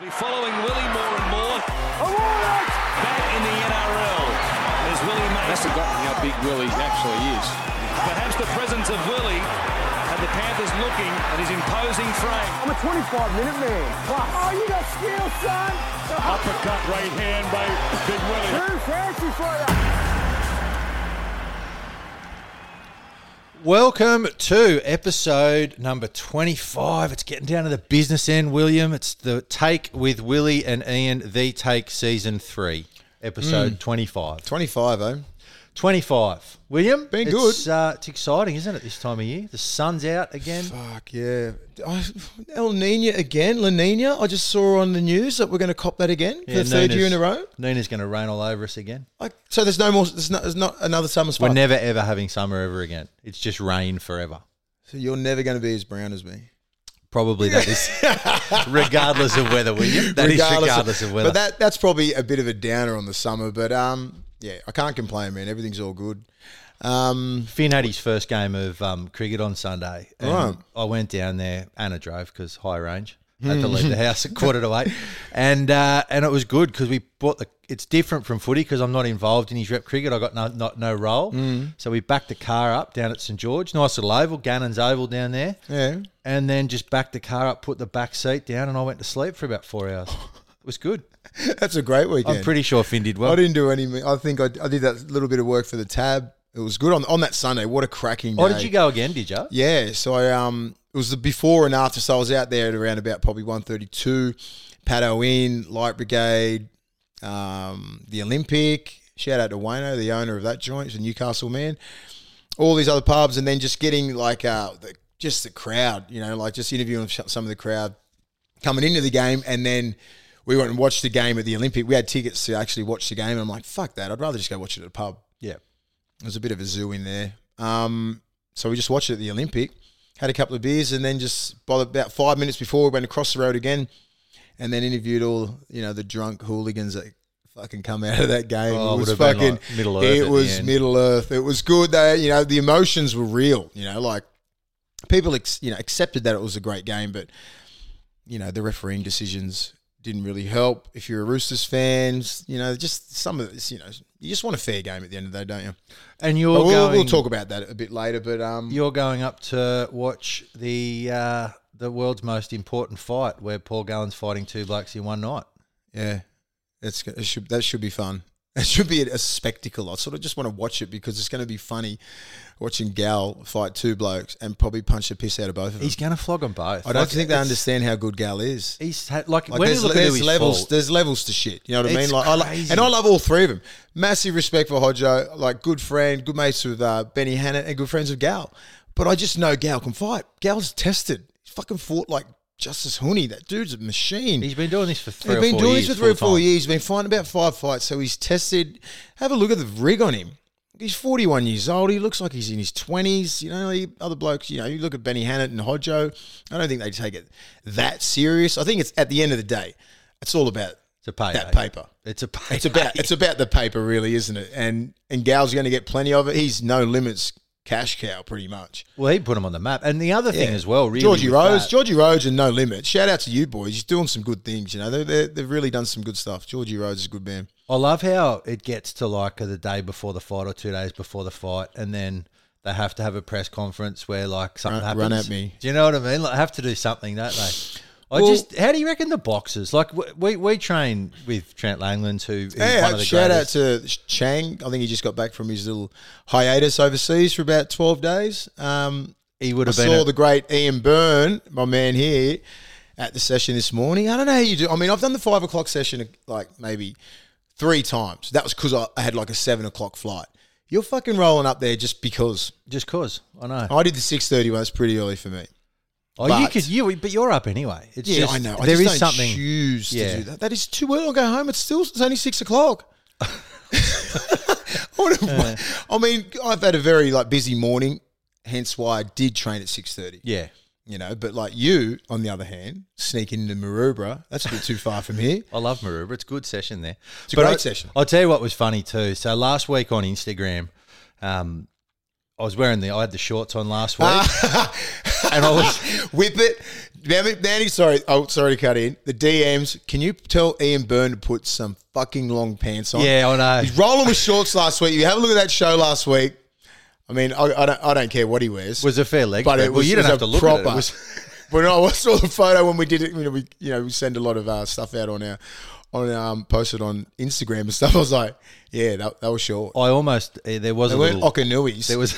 Be following Willie more and more. Back in the NRL. There's Willie That's Mason. forgotten how big Willie actually is. Perhaps the presence of Willie had the Panthers looking at his imposing frame. I'm a 25 minute man. Plus. Oh, you got skill, son. Uppercut right hand by Big Willie. Too fancy for you. Welcome to episode number 25. It's getting down to the business end, William. It's the take with Willie and Ian, the take season three, episode 25. 25, eh? 25. William? Been good. it's, Uh, it's exciting, isn't it, this time of year? The sun's out again. Fuck yeah. I, El Nino again, La Nina. I just saw on the news that we're going to cop that again for Yeah, the third year in a Nina's- row. Nina's going to rain all over us again. Like, so there's no more. There's not, there's not another summer spot. We're never, ever having summer ever again. It's just rain forever. so you're never going to be as brown as me. Probably that is, regardless of weather, William. That is regardless, of, weather. But that that's probably a bit of a downer on the summer. But um, yeah, I can't complain, man. Everything's all good. Um, Finn had his first game of um, cricket on Sunday. And Right. I went down there. Anna drove because high range. Had to leave the house at quarter to eight, and uh, and it was good because we bought the. It's different from footy because I'm not involved in his rep cricket. I got no not no role, so we backed the car up down at St George, nice little oval, Gannon's oval down there, yeah. and then just backed the car up, put the back seat down, and I went to sleep for about four hours. It was good. That's a great weekend. I'm pretty sure Finn did well. I didn't do any. I think I, I did that little bit of work for the tab. It was good on on that Sunday. What a cracking day! Oh, did you go again? Did you? Yeah, so I um it was the before and after. So I was out there at around about probably one thirty two, Paddo Inn, Light Brigade, um, the Olympic. Shout out to Wayno, the owner of that joint, he's a Newcastle man. All these other pubs, and then just getting like uh the, just the crowd, you know, like just interviewing some of the crowd coming into the game, and then. We went and watched the game at the Olympic. We had tickets to actually watch the game, and I'm like, "Fuck that! I'd rather just go watch it at a pub." Yeah. There's a bit of a zoo in there. Um, so we just watched it at the Olympic, had a couple of beers, and then just by about five minutes before we went across the road again, and then interviewed all you know the drunk hooligans that fucking come out of that game. Oh, it was would have been fucking like Middle Earth It was. Middle Earth. It was good. They, you know, the emotions were real. You know, like people, ex, you know, accepted that it was a great game, but you know, the refereeing decisions didn't really help. If you're a Roosters fans, you know, just some of this, you know, you just want a fair game at the end of the day, don't you? And you're we'll, going. we'll talk about that a bit later. But um, You're going up to watch the uh, the world's most important fight, where Paul Gallen's fighting two blokes in one night. yeah, it's it should that should be fun. It should be a, spectacle. I sort of just want to watch it because it's going to be funny watching Gal fight two blokes and probably punch the piss out of both of them. He's going to flog them both. I don't Like, think they understand how good Gal is. He's had, like, Like when you there's, look at there's levels. fault, There's levels to shit. You know what I mean? Like, I, crazy. and I love all three of them. Massive respect for Hodjo. Like good friend, good mates with uh, Benny Hannant, and good friends with Gal. But I just know Gal can fight. Gal's tested. He's fucking fought like Justis Huni. That dude's a machine. he's been doing this for three He's or been four doing years. this for three or four full-time. years. He's been fighting about five fights, so he's tested. Have a look at the rig on him. He's 41 years old. He looks like he's in his 20s. You know, the other blokes, you know, you look at Benny Hannant and Hodjo. I don't think they take it that serious. I think it's at the end of the day, it's all about It's a pay. that paper. It's a pay. It's about it's about the paper, really, isn't it? And and Gal's going to get plenty of it. He's no limits cash cow, pretty much. well, he put him on the map. And the other thing Yeah. as well, really, Georgie with Rose, that- Georgie Rose, and No Limit. Shout out to you boys. You're doing some good things. You know, they they they've really done some good stuff. Georgie Rose is a good man. I love how it gets to like the day before the fight or two days before the fight, and then they have to have a press conference where like something Run- happens. run at me. Do you know what I mean? Like, have to do something, don't they? I Well- just, how do you reckon the boxers? Like we we train with Trent Langland, who is Yeah, one of the shout greatest. out to Chang. I think he just got back from his little hiatus overseas for about 12 days. Um, he would I have been. saw a- the great Ian Byrne, my man here, at the session this morning. I don't know how you do. I mean, I've done the five o'clock session like maybe three times. That was because I, I had like a seven o'clock flight. You're fucking rolling up there just because. just cause I know. I did the six thirty one. That's pretty early for me. Oh, you but- could you, but you're up anyway. It's Yeah, just, I know. I there is something. choose Yeah. to do that. That is too early. I'll go home. It's still it's only six o'clock. I wanna- I mean, I've had a very like busy morning, hence why I did train at six thirty. Yeah, You know, but like you, on the other hand, sneaking into Maroubra, that's a bit too far from here. I love Maroubra. It's a good session there. It's a But great I- session. I'll tell you what was funny too. So last week on Instagram, um, I was wearing the I had the shorts on last week, and I was Whip it. Danny, Danny, sorry. Oh, sorry to cut in. The DMs. Can you tell Ian Byrne to put some fucking long pants on? yeah, I know. He's rolling with shorts last week. You have a look at that show last week. I mean, I, I don't, I don't care what he wears. was a fair leg, but it well, was, you it don't have to look proper. at it. it was, But no, I saw the photo when we did it. You know, we you know we send a lot of uh, stuff out on our on um posted on Instagram and stuff. I was like, yeah, that, that was short. I almost eh, there was They a little. Okanuis. There was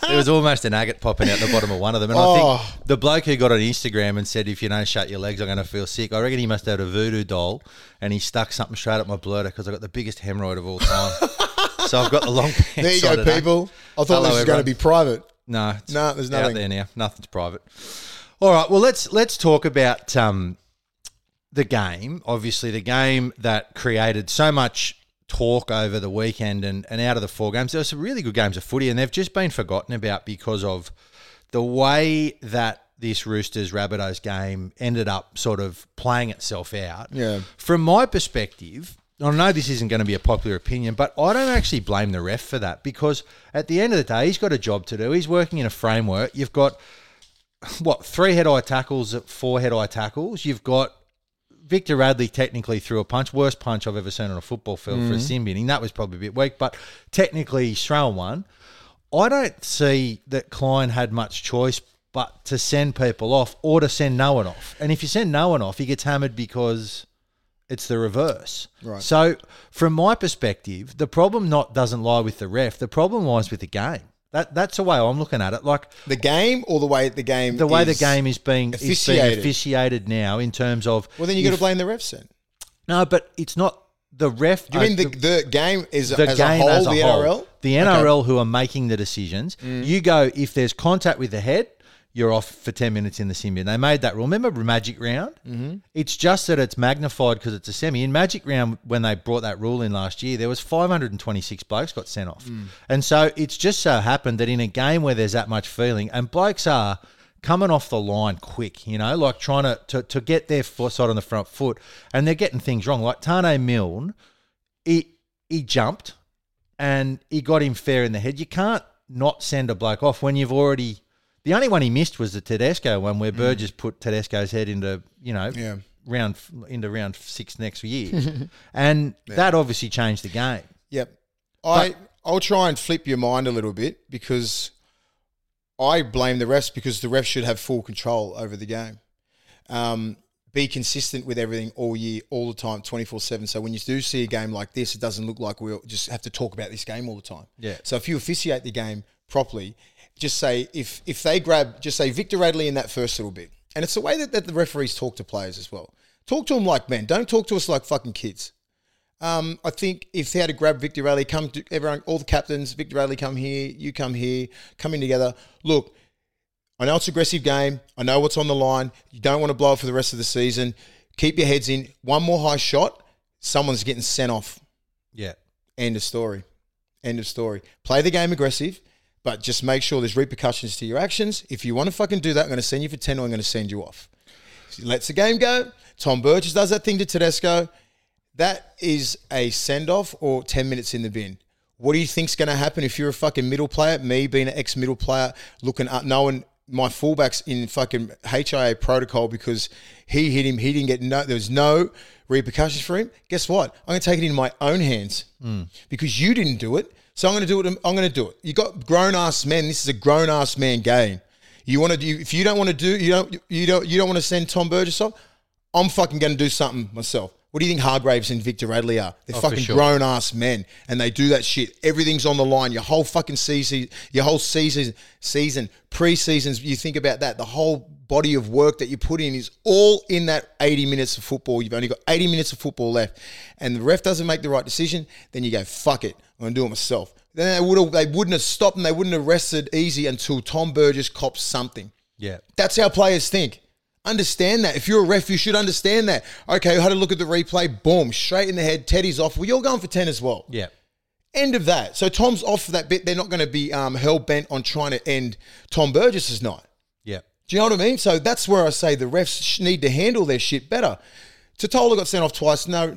there was almost an agate popping out the bottom of one of them, and I Oh. think the bloke who got on Instagram and said, "If you don't shut your legs, I'm going to feel sick." I reckon he must have had a voodoo doll, and he stuck something straight up my blurter because I got the biggest hemorrhoid of all time. so I've got the long pants. there you go, today. people. I thought Hello, this was going to be private. No, No, there's nothing out there now. Nothing's private. All right. Well, let's let's talk about um, the game. Obviously, the game that created so much talk over the weekend and, and out of the four games, there were some really good games of footy, and they've just been forgotten about because of the way that this Roosters Rabbitohs game ended up sort of playing itself out. Yeah. From my perspective, I know this isn't going to be a popular opinion, but I don't actually blame the ref for that because at the end of the day, he's got a job to do. He's working in a framework. You've got what three head eye tackles, four head eye tackles. You've got Victor Radley technically threw a punch, worst punch I've ever seen on a football field for a mm. sin binning. That was probably a bit weak, but technically he's won. I don't see that Klein had much choice but to send people off or to send no one off. And if you send no one off, he gets hammered because it's the reverse. Right. So from my perspective, the problem not doesn't lie with the ref. The problem lies with the game. That that's the way I'm looking at it. Like The game or the way the game the way the game is being is being officiated. officiated now in terms of Well, then you got to blame the refs then. no, but it's not the ref. You uh, mean the, the game is the as game a whole, as a the whole. NRL? The Okay. Mm. NRL who are making the decisions. You go if there's contact with the head, you're off for ten minutes in the sin bin. They made that rule. Remember Magic Round? Mm-hmm. It's just that it's magnified because it's a semi. In Magic Round, when they brought that rule in last year, there was 526 blokes got sent off, Mm. and so it's just so happened that in a game where there's that much feeling, and blokes are coming off the line quick, you know, like trying to to, to get their foot side on the front foot, and they're getting things wrong. Like Taane Milne, he he jumped and he got him fair in the head. You can't not send a bloke off when you've already. The only one he missed was the Tedesco one where Burgess put Tedesco's head into you know Mm. Yeah. round into round six next year, and that obviously changed the game. Yep. I I'll try and flip your mind a little bit because I blame the refs because the refs should have full control over the game. Um, be consistent with everything all year, all the time, twenty four seven. So when you do see a game like this, it doesn't look like we just have to talk about this game all the time. Yeah. So if you officiate the game properly, just say if if they grab, just say Victor Radley in that first little bit, and it's the way that, that the referees talk to players as well. Talk to them like men. Don't talk to us like fucking kids. Um, I think if they had to grab Victor Radley, come to everyone, all the captains, Victor Radley, come here, you come here, come in together. Look, I know it's an aggressive game. I know what's on the line. You don't want to blow it for the rest of the season. Keep your heads in. One more high shot, someone's getting sent off. Yeah, End of story. End of story. Play the game aggressive, but just make sure there's repercussions to your actions. If you want to fucking do that, I'm going to send you for 10 or I'm going to send you off. Lets the game go. Tom Burgess does that thing to Tedesco. That is a send off or 10 minutes in the bin. What do you think's going to happen if you're a fucking middle player? Me being an ex middle player, looking up, knowing my fullback's in fucking HIA protocol because he hit him. He didn't get no, there was no repercussions for him. Guess what? I'm going to take it in my own hands hmm. because you didn't do it. So I'm going to do it. I'm going to do it. You got grown ass men. This is a grown ass man game. You want to do, if you don't want to do, you don't, you don't, you don't want to send Tom Burgess off. I'm fucking going to do something myself. What do you think Hargreaves and Victor Radley are? They're Oh, fucking sure. grown ass men, and they do that shit. Everything's on the line. Your whole fucking season, your whole season, season, pre-seasons. You think about that. The whole body of work that you put in is all in that 80 minutes of football. You've only got 80 minutes of football left, and the ref doesn't make the right decision. Then you go, fuck it, I'm gonna do it myself. Then they would have, they wouldn't have stopped and they wouldn't have rested easy until Tom Burgess cops something. yeah. That's how players think. Understand that. If you're a ref, you should understand that. Okay, I had a look at the replay. Boom, straight in the head. Teddy's off. Well, you're going for 10 as well. Yeah. End of that. So Tom's off for that bit. They're not going to be um, hell bent on trying to end Tom Burgess's night. Yeah. Do you know what I mean? So that's where I say the refs need to handle their shit better. Totola got sent off twice. No,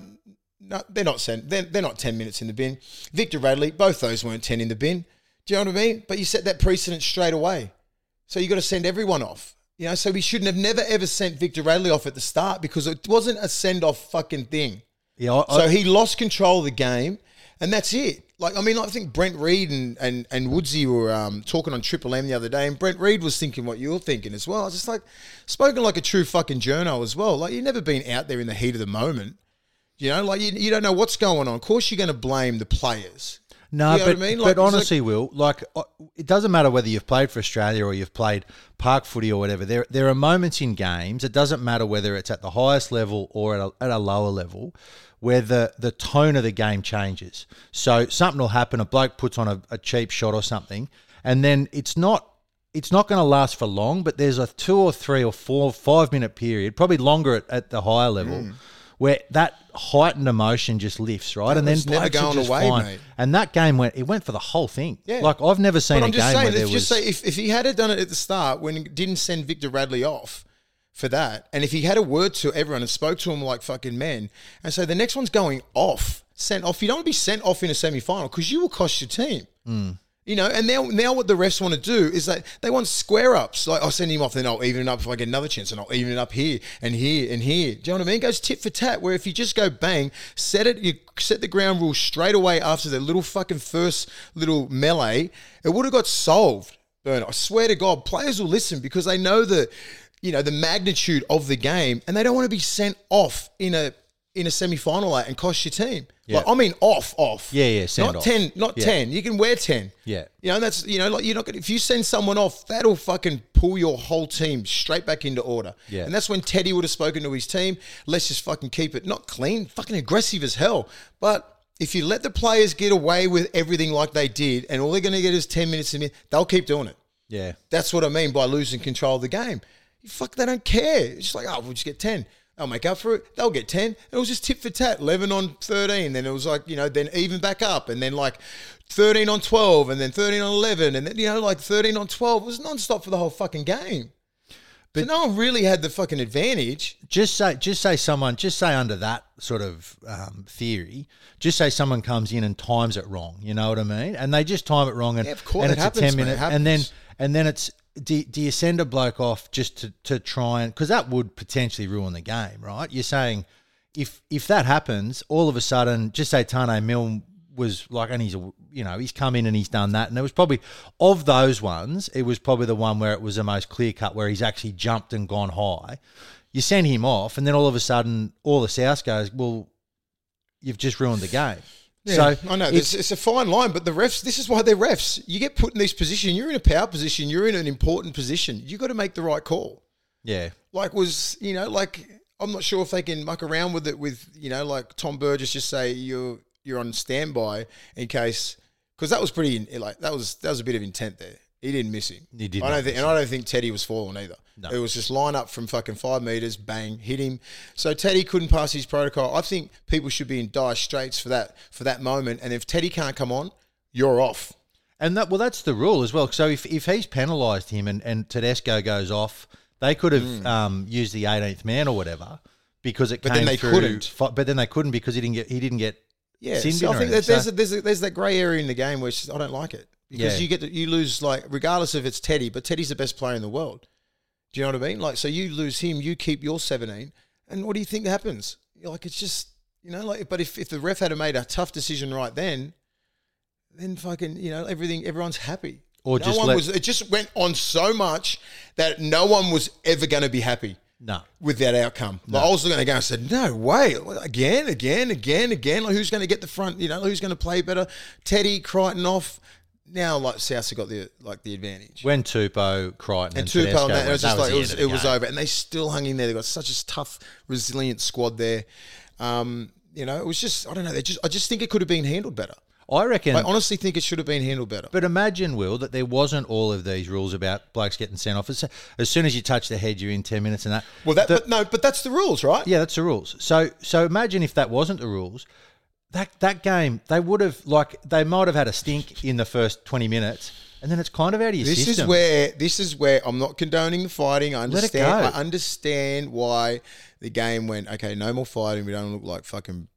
no, they're not sent. They're, they're not ten minutes in the bin. Victor Radley, both those weren't ten in the bin. Do you know what I mean? But you set that precedent straight away. So you got to send everyone off. You know, so we shouldn't have never ever sent Victor Radley off at the start because it wasn't a send off fucking thing. Yeah, I, So I- he lost control of the game, and that's it. Like I mean, I think Brent Read and and, and Woodsy were um, talking on Triple M the other day, and Brent Read was thinking what you were thinking as well. I was just like spoken like a true fucking journo as well. Like you've never been out there in the heat of the moment. You know, like you, you don't know what's going on. Of course, you're going to blame the players. No, You know but, I mean? but Like, like- honestly, Will, like uh, it doesn't matter whether you've played for Australia or you've played park footy or whatever. There, there are moments in games. It doesn't matter whether it's at the highest level or at a, at a lower level, where the the tone of the game changes. So something will happen. A bloke puts on a, a cheap shot or something, and then it's not. It's not going to last for long, but there's a two or three or four, five minute period, probably longer at, at the higher level, Hmm. Where that heightened emotion just lifts, right? and then was never going away, fine. mate. And that game went. It went for the whole thing. Yeah. Like I've never seen But a I'm game just where saying, there if, was. just say if, if he had done it at the start when he didn't send Victor Radley off for that, and if he had a word to everyone and spoke to him like fucking men, and so the next one's going off, sent off. You don't want to be sent off in a semi final because you will cost your team. Mm. You know, and now now what the refs want to do is that they want square ups. Like I'll send him off, then I'll even it up if I get another chance, and I'll even it up here and here and here. Do you know what I mean? It goes tit for tat. Where if you just go bang, set it, you set the ground rule straight away after the little fucking first little melee, it would have got solved. Burn. I swear to God, players will listen because they know the, you know, the magnitude of the game, and they don't want to be sent off in a in a semi final and cost your team. Yeah. Like I mean, off, off. Yeah, yeah, send not off. ten, not Yeah. ten. You can wear ten. Yeah. You know, that's you know, like you're not gonna if you send someone off, that'll fucking pull your whole team straight back into order. Yeah. And that's when Teddy would have spoken to his team. Let's just fucking keep it not clean, fucking aggressive as hell. But if you let the players get away with everything like they did, and all they're gonna get is ten minutes in, they'll keep doing it. yeah, That's what I mean by losing control of the game. Fuck, they don't care. It's just like, oh, we'll just get 10. They'll make up for it. They'll get 10. It was just tit for tat, 11 on 13. Then it was like, you know, then even back up. And then like 13 on 12. And then 13 on 11. And then, you know, like 13 on 12. It was non-stop for the whole fucking game. But so no one really had the fucking advantage. just say, just say someone, just say under that sort of um, theory, just say someone comes in and times it wrong. You know what I mean? And they just time it wrong, and, Yeah, of course, and it it's happens, a ten minute, and then and then it's. Do, do you send a bloke off just to, to try and because that would potentially ruin the game, right? You're saying if if that happens, all of a sudden, just say Taane Milne was like, and he's you know he's come in and he's done that, and it was probably of those ones, it was probably the one where it was the most clear cut, where he's actually jumped and gone high. You send him off, and then all of a sudden, all the South goes, well, you've just ruined the game. So I know it's- it's, it's a fine line, but the refs. This is why they're refs. You get put in this position. You're in a power position. You're in an important position. You got to make the right call. yeah, like was you know like I'm not sure if they can muck around with it with you know like Tom Burgess just say you're you're on standby in case because that was pretty like that was that was a bit of intent there. He didn't miss him. He did I don't think, and I don't think Teddy was falling either. No. It was just line up from fucking five meters, bang, hit him. So Teddy couldn't pass his protocol. I think people should be in dire straits for that for that moment. And if Teddy can't come on, you're off. And that well, that's the rule as well. So if, if he's penalised him and, and Tedesco goes off, they could have um, used the 18th man or whatever because it. But then they through. couldn't. But then they couldn't because he didn't get he didn't get. Yeah, so I think that there's So- a, there's a, there's that grey area in the game where I don't like it because Yeah. you get to, you lose like regardless if it's Teddy, but Teddy's the best player in the world. Do you know what I mean? Like, so you lose him, you keep your 17, and what do you think happens? You're like, it's just you know, like, but if if the ref had made a tough decision right then, then fucking you know everything, everyone's happy. Or no just one let- was. It just went on so much that no one was ever going to be happy No. with that outcome. Like, I was looking at the game and said, no way. Again, again, again, again. Like, who's going to get the front? You know, who's going to play better? Teddy, Crichton off. Now, like, Souths have got the like the advantage. When Tupou, Crichton, and and, Tupou, and that, it was just like, it was, it was over. And they still hung in there. They've got such a tough, resilient squad there. Um, you know, it was just, I don't know. They just, I just think it could have been handled better. I reckon. I honestly think it should have been handled better. But imagine, Will, that there wasn't all of these rules about blokes getting sent off. As, as soon as you touch the head, you're in ten minutes and that. well, that, The- but no, but that's the rules, right? Yeah, that's the rules. So so imagine if that wasn't the rules. That that game, they would have like they might have had a stink in the first twenty minutes, and then it's kind of out of your This system. is where this is where I'm not condoning the fighting. I Let it understand. go. I understand why the game went okay. No more fighting. We don't look like fucking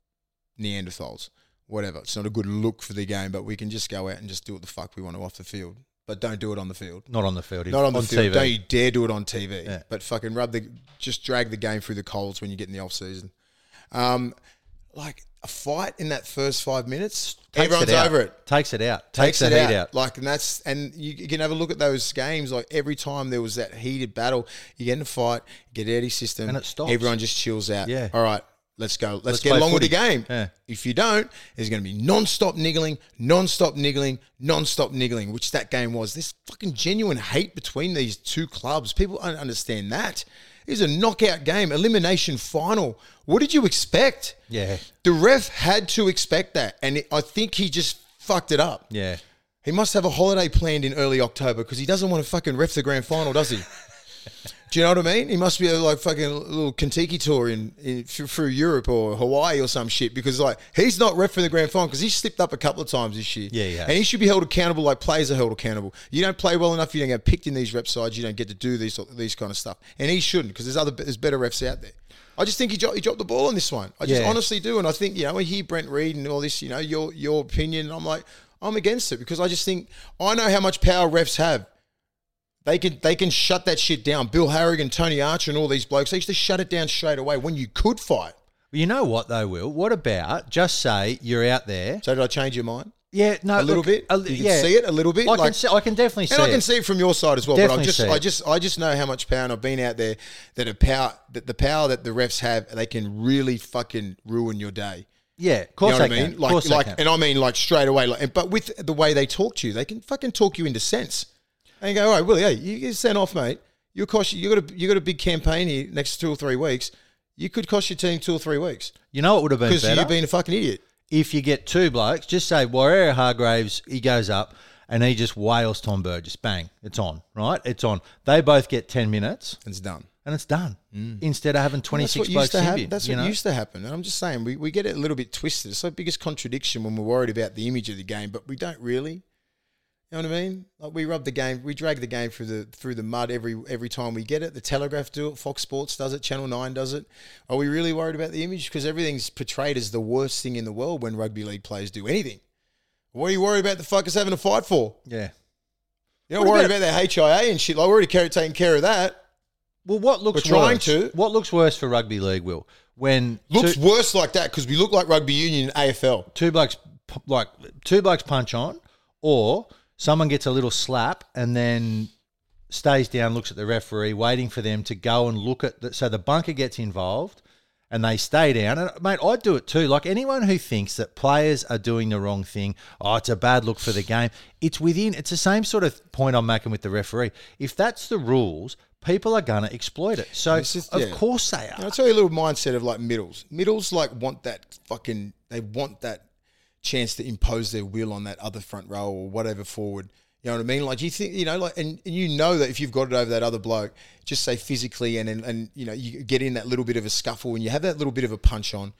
Neanderthals. whatever. It's not a good look for the game, but we can just go out and just do what the fuck we want to off the field. But don't do it on the field. Not on the field. Not on the field. TV. Don't you dare do it on TV. Yeah. But fucking rub the just drag the game through the coals when you get in the off season. Um, like a fight in that first five minutes, Takes everyone's it over it. Takes it out. Takes, Takes, the it heat out. out. Like and that's and you, you can have a look at those games. Like every time there was that heated battle, you get in a fight, get out of your system, And it stops. Everyone just chills out. Yeah. All right. Let's go. Let's, Let's get along with the game. Yeah. If you don't, there's going to be non-stop niggling, non-stop niggling, non-stop niggling, which that game was. There's fucking genuine hate between these two clubs. People don't understand that. It was a knockout game, elimination final. What did you expect? Yeah. The ref had to expect that, and it, I think he just fucked it up. Yeah. He must have a holiday planned in early October because he doesn't want to fucking ref the grand final, does he? Do you know what I mean? He must be a, like fucking little Kentucky tour in, in through Europe or Hawaii or some shit because like he's not ref for the grand final because he's slipped up a couple of times this year. Yeah, he has. and he should be held accountable like players are held accountable. You don't play well enough, you don't get picked in these rep sides, you don't get to do these these kind of stuff, and he shouldn't because there's other there's better refs out there. I just think he dropped, he dropped the ball on this one. I just Yeah. honestly do, and I think you know I hear Brent Read and all this, you know your your opinion, I'm like I'm against it because I just think I know how much power refs have. They can they can shut that shit down. Bill Harrigan, Tony Archer, and all these blokes. They used to shut it down straight away when you could fight. You know what though, Will? What about just say you're out there? So did I change your mind Yeah, no, a little look, bit? a you can yeah. see it a little bit. I can see, I can definitely see it. and I can it. see it from your side as well. but I just I just I just know how much power, and I've been out there that a power that the power that the refs have, they can really fucking ruin your day. Yeah, of course you know they what I can. mean? Of Like, like, can. and I mean like straight away. Like, and- but with the way they talk to you, they can fucking talk you into sense. And you go, all right, Willie, hey, you get sent off, mate. You cost you got a you got a big campaign here next two or three weeks. You could cost your team two or three weeks You know what would have been because you've been a fucking idiot. if you get two blokes. Just say Warrior Hargraves. He goes up and he just wails Tom Burgess. Bang, it's on. Right, it's on. They both get ten minutes And it's done. and it's done. Mm. Instead of having twenty That's what blokes used to happen. That's what used to happen. And I'm just saying, we, we get it a little bit twisted. It's the biggest contradiction when we're worried about the image of the game, but we don't really. You know what I mean? Like we rub the game, we drag the game through the through the mud every every time we get it. The Telegraph do it, Fox Sports does it, Channel Nine does it. Are we really worried about the image? Because everything's portrayed as the worst thing in the world when rugby league players do anything. What are you worried about the fuckers having a fight for? yeah. You're not What worried about- about their HIA and shit. Like we're already care- taking care of that. Well, what looks We're trying worse? to. What looks worse for rugby league? Will when Looks two, worse like that because we look like rugby union and AFL. two blokes like two blokes punch on, or someone gets a little slap and then stays down, looks at the referee, waiting for them to go and look at. The, so the bunker gets involved, and they stay down. And mate, I'd do it too. Like anyone who thinks that players are doing the wrong thing, oh, it's a bad look for the game. It's within. It's the same sort of point I'm making with the referee. If that's the rules. People are gonna exploit it. So is- of yeah. course they are. I'll tell you a little mindset of like middles. Middles like want that fucking they want that chance to impose their will on that other front row or whatever forward. You know what I mean? Like you think you know, like and, and you know that if you've got it over that other bloke, just say physically and, and and you know, you get in that little bit of a scuffle and you have that little bit of a punch on.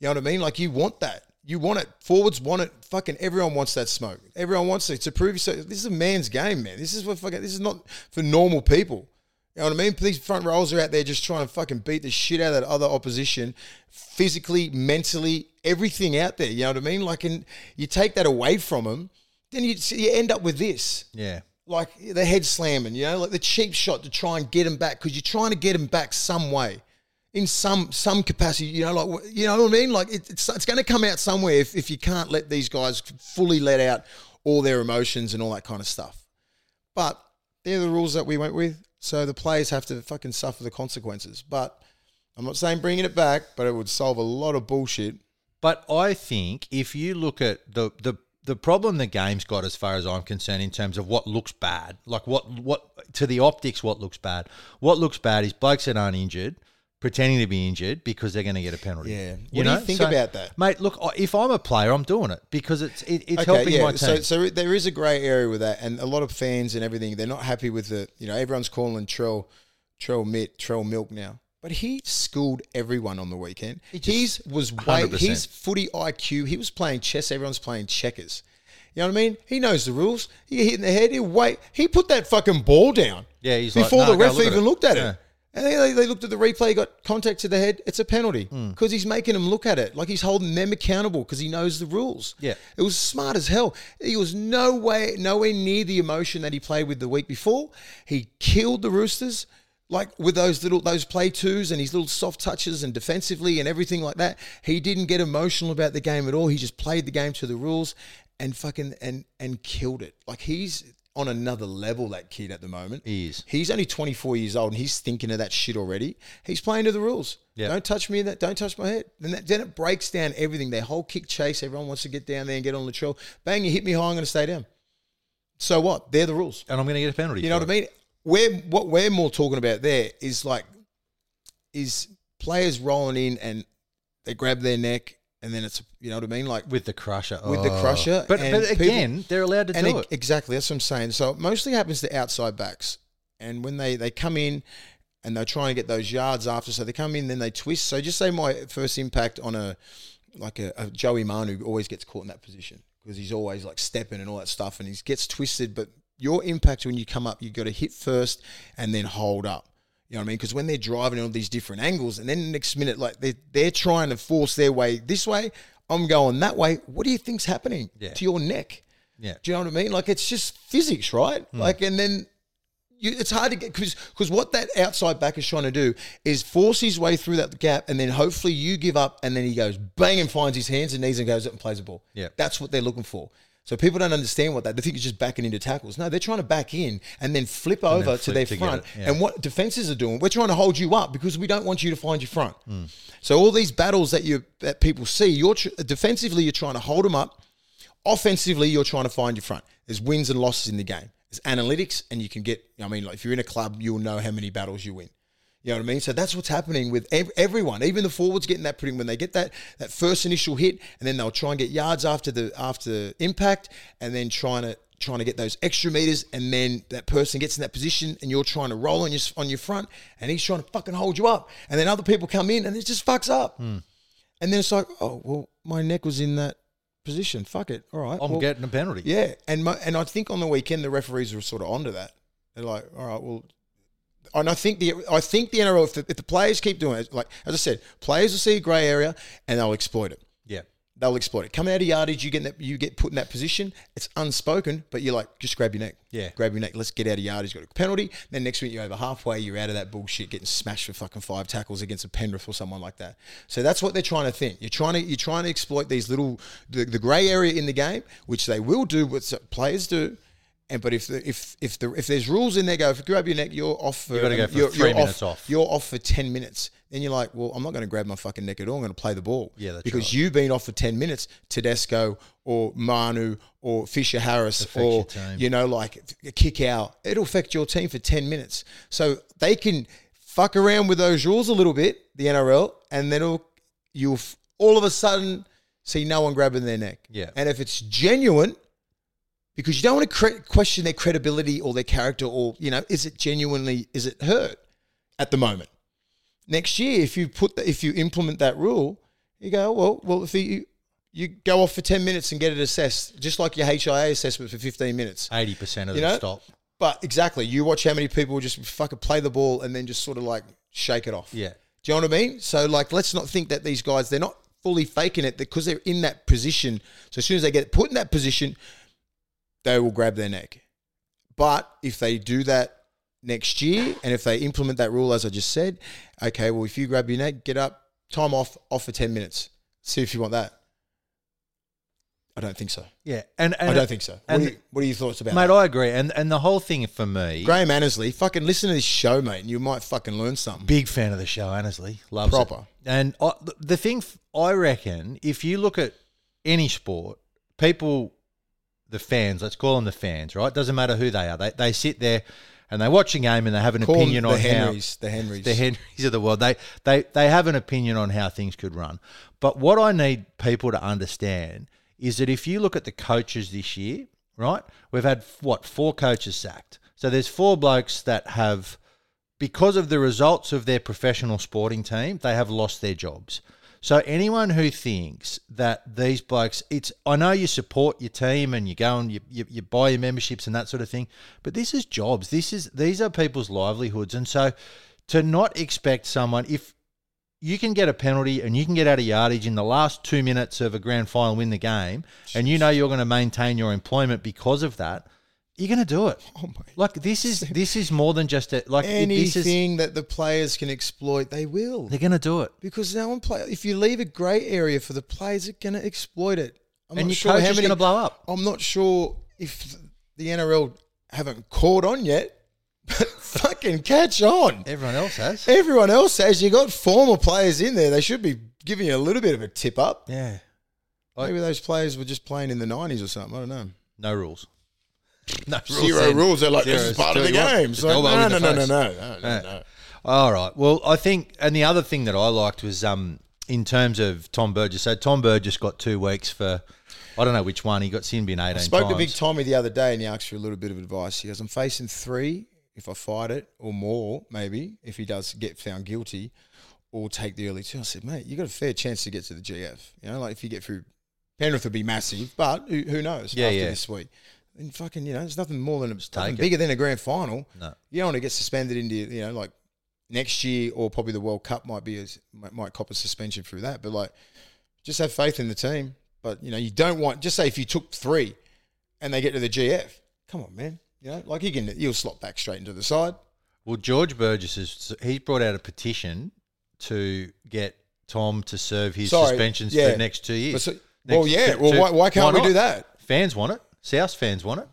You know what I mean? Like you want that. You want it. Forwards want it. Fucking everyone wants that smoke. Everyone wants it to prove yourself. This is a man's game, man. This is what fucking. This is not for normal people. You know what I mean? These front rows are out there just trying to fucking beat the shit out of that other opposition, physically, mentally, everything out there. You know what I mean? Like, and you take that away from them, then you you end up with this Yeah. like the head slamming, you know, like the cheap shot to try and get them back because you're trying to get them back some way, in some some capacity, you know, like you know what I mean. Like it, it's it's going to come out somewhere if if you can't let these guys fully let out all their emotions and all that kind of stuff. But they're the rules that we went with, so the players have to fucking suffer the consequences. But I'm not saying bringing it back, but it would solve a lot of bullshit. But I think if you look at the the the problem the game's got, as far as I'm concerned, in terms of what looks bad, like what what to the optics, what looks bad. What looks bad is blokes that aren't injured pretending to be injured because they're going to get a penalty. Yeah. you What do you think So, about that? mate? Look, if I'm a player, I'm doing it because it's it, it's helping my team. So, so there is a grey area with that, and a lot of fans and everything they're not happy with the. You know, everyone's calling Trell, Trell Mitt, Trell Milk now, but he schooled everyone on the weekend. just- His was way 100%. his footy IQ. He was playing chess. Everyone's playing checkers. You know what I mean? He knows the rules. He hit in the head. He wait. He put that fucking ball down. Yeah, he's like, before "No, the ref look even it." looked at Yeah. it. And they, they looked at the replay, got contact to the head. It's a penalty Hmm. because he's making them look at it like he's holding them accountable because he knows the rules. Yeah. it was smart as hell. He was no way, nowhere near the emotion that he played with the week before. He killed the Roosters like with those little those play twos and his little soft touches and defensively and everything like that. He didn't get emotional about the game at all. He just played the game to the rules and fucking and and killed it. Like he's on another level. That kid at the moment. He is. He's only 24 years old and he's thinking of that shit already. He's playing to the rules. Yeah. Don't touch me. in That don't touch my head. And that, then it breaks down everything. Their whole kick chase. Everyone wants to get down there and get on the trail. Bang! You hit me high. I'm going to stay down. So what? They're the rules. And I'm going to get a penalty. You know what I mean? We're what we're more talking about there is like is players rolling in and they grab their neck and then it's you know what I mean like With the crusher. With the Oh. crusher But, and but people- again, they're allowed to and do it- exactly that's what I'm saying. So it mostly happens to outside backs, and when they they come in and they're trying to get those yards after, so they come in then they twist. So just say my first impact on a like a, a Joey Manu always gets caught in that position because he's always like stepping and all that stuff, and he gets twisted. But your impact when you come up, you got to hit first and then hold up. You know what I mean? Because when they're driving in all these different angles, and then the next minute, like they're, they're trying to force their way this way, I'm going that way. What do you think's happening Yeah. to your neck? Yeah. Do you know what I mean? Like it's just physics, right? Hmm. Like, and then you, it's hard to get because because what that outside back is trying to do is force his way through that gap, and then hopefully you give up, and then he goes bang and finds his hands and knees and goes up and plays the ball. Yeah. that's what they're looking for. So people don't understand what that. They think it's just backing into tackles. No, they're trying to back in and then flip over to flip their to get front. it, yeah. And what defenses are doing, we're trying to hold you up because we don't want you to find your front. Hmm. So all these battles that you that people see, you're tr- defensively you're trying to hold them up. Offensively, you're trying to find your front. There's wins and losses in the game. There's analytics, and you can get. I mean, like if you're in a club, you'll know how many battles you win. You know what I mean? So that's what's happening with ev- everyone. Even the forwards getting that pretty when they get that that first initial hit, and then they'll try and get yards after the after impact, and then trying to trying to get those extra meters, and then that person gets in that position, and you're trying to roll on your on your front, and he's trying to fucking hold you up, and then other people come in, and it just fucks up, hmm. and then it's like, oh well, my neck was in that position. Fuck it, all right, I'm well, getting a penalty. yeah, and mo- and I think on the weekend the referees were sort of onto that. They're like, all right, well, and I think the I think the NRL if the, if the players keep doing it, like as I said, players will see a grey area and they'll exploit it. Yeah. They'll exploit it. Coming out of yardage, you get that, you get put in that position. It's unspoken, but you're like, just grab your neck. Yeah. grab your neck. Let's get out of yardage. Got a penalty. Then next week you're over halfway. You're out of that bullshit, getting smashed for fucking five tackles against a Penrith or someone like that. So that's what they're trying to think. You're trying to you're trying to exploit these little the, the grey area in the game, which they will do. What players do. And but if the, if if the if there's rules in there, go if you grab your neck, you're off for You gotta go for you're, 3 you're minutes off. You're off for ten minutes. Then you're like, well, I'm not going to grab my fucking neck at all. I'm going to play the ball. Yeah, that's because right. you've been off for 10 minutes, Tedesco or Manu or Fisher Harris or, you know, like a kick out. It'll affect your team for 10 minutes. So they can fuck around with those rules a little bit, the NRL, and then you'll all of a sudden see no one grabbing their neck. Yeah. And if it's genuine, because you don't want to cre- question their credibility or their character or, you know, is it genuinely, is it hurt at the moment? next year, if you put the, if you implement that rule, you go, well, well, if you you go off for ten minutes and get it assessed, just like your HIA assessment for fifteen minutes. 80% of You them know? stop. But exactly, you watch how many people just fucking play the ball and then just sort of like shake it off. Yeah. Do you know what I mean? So like, let's not think that these guys they're not fully faking it because they're in that position. So as soon as they get put in that position, they will grab their neck. But if they do that next year, and if they implement that rule as I just said, okay, well if you grab your neck, get up, time off, off for ten minutes. See if you want that. I don't think so. Yeah. And, and I don't think so. What, are, you, what are your thoughts about Mate, that? I agree. And and the whole thing for me, Graham Annesley, fucking listen to this show, mate, and you might fucking learn something. big fan of the show, Annesley. Loves it. Proper. And I, the thing, I reckon, if you look at any sport, people, the fans, let's call them the fans, right? Doesn't matter who they are. They, they sit there and they watch a game and they have an Call opinion on Henrys, how the Henrys. the Henrys of the world. They they they have an opinion on how things could run. But what I need people to understand is that if you look at the coaches this year, right? We've had what four coaches sacked. So there's four blokes that have because of the results of their professional sporting team, they have lost their jobs. So anyone who thinks that these blokes, it's I know you support your team and you go and you, you, you buy your memberships and that sort of thing, but this is jobs. This is these are people's livelihoods, and so to not expect someone if you can get a penalty and you can get out of yardage in the last two minutes of a grand final, win the game, and you know you're going to maintain your employment because of that. You're going to do it. Oh my! Like this is this is more than just a like this is Anything that the players can exploit, they will. they're going to do it. Because no one play. If you leave a grey area for the players, are going to exploit it. I'm And not your sure coach how is many- gonna blow up. I'm not sure if the NRL haven't caught on yet, but fucking catch on. Everyone else has. Everyone else has. You got former players in there. They should be giving you a little bit of a tip up. Yeah. I- Maybe those players were just playing in the 90s or something. I don't know. No rules. No. Zero rules. They're like, Zero. this is part of the game. just It's like, elbow no, no, no, no, no, no, no, no. All right. Well, I think, and the other thing that I liked was um in terms of Tom Burgess. So Tom Burgess got two weeks for, I don't know which one. He got sin bin eighteen I spoke times. to Big Tommy the other day and he asked for a little bit of advice. He goes, I'm facing three if I fight it, or more, maybe, if he does get found guilty, or take the early two. I said, mate, you got a fair chance to get to the GF. You know, like if you get through, Penrith would be massive, but who, who knows Yeah, after yeah. this week. And fucking, you know, there's nothing more than a, nothing it. bigger than a grand final. No. You don't want to get suspended into, you know, like next year or probably the World Cup might be a, might, might cop a suspension through that. But like, just have faith in the team. But you know, you don't want just say if you took three and they get to the GF, come on, man. You know, like you can you'll slot back straight into the side. Well, George Burgess is he's brought out a petition to get Tom to serve his Sorry, suspensions yeah. for the next two years. So- Next well, yeah. two- Well, why, why can't we do that? Fans want it. South fans want it.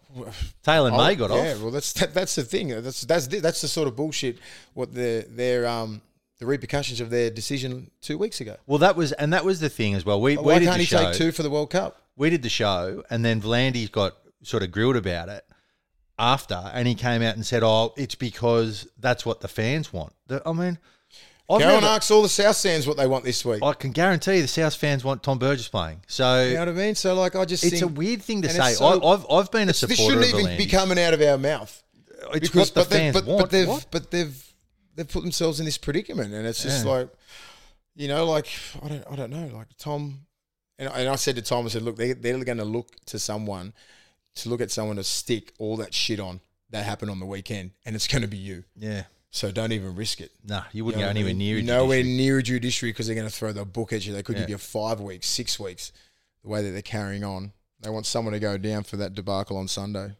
Taylor Oh, May got off. yeah, off. well, that's that, that's the thing. That's that's the, that's the sort of bullshit. What the their um the repercussions of their decision two weeks ago. Well, that was and that was the thing as well. We, we Why did can't the he show. take two for the World Cup? we did the show, and then V'landys got sort of grilled about it after, and he came out and said, "Oh, it's because that's what the fans want." The- I mean, I've Go and never- ask all the South Sands what they want this week. I can guarantee you, the South fans want Tom Burgess playing. So you know what I mean? So like, I just it's a weird thing to and say. it's so- I, I've I've been a supporter this shouldn't of even be coming out of our mouth. It's what the but they've- fans but, want. But they've What? but they've they've put themselves in this predicament, and it's just Yeah. like, you know, like I don't I don't know, like Tom, and, and I said to Tom, I said, look, they they're going to look to someone to look at someone to stick all that shit on that happened on the weekend, and it's going to be you. Yeah, So don't even risk it. nah, you You wouldn't know go anywhere near. a nowhere judiciary. near a judiciary because they're going to throw the book at you. They could Yeah. give you five weeks, six weeks. The way that they're carrying on, they want someone to go down for that debacle on Sunday.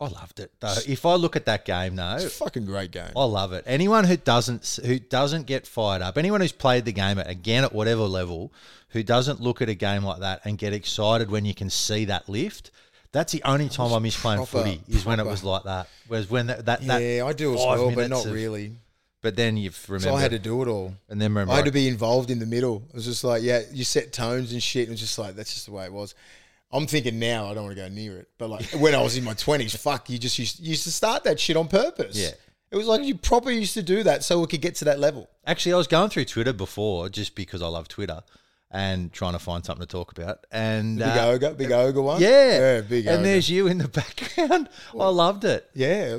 I loved it. Though. If I look at that game, though, It's a fucking great game. I love it. Anyone who doesn't who doesn't get fired up, anyone who's played the game at, again at whatever level, who doesn't look at a game like that and get excited when you can see that lift, that's the only time I miss playing proper- footy is when it was like that. Whereas when that that, that yeah, I do as well, but not of- really. But then you've So remembered, I had to do it all. and then remember, I had to be involved in the middle. It was just like, yeah, you set tones and shit. And it was just like, that's just the way it was. I'm thinking now I don't want to go near it. But like when I was in my 20s, fuck, you just used, used to start that shit on purpose. Yeah. It was like you properly used to do that so we could get to that level. Actually, I was going through Twitter before just because I love Twitter and trying to find something to talk about. And Big uh, ogre, big ogre one. yeah, Yeah, big And ogre. there's you in the background. I loved it. Yeah,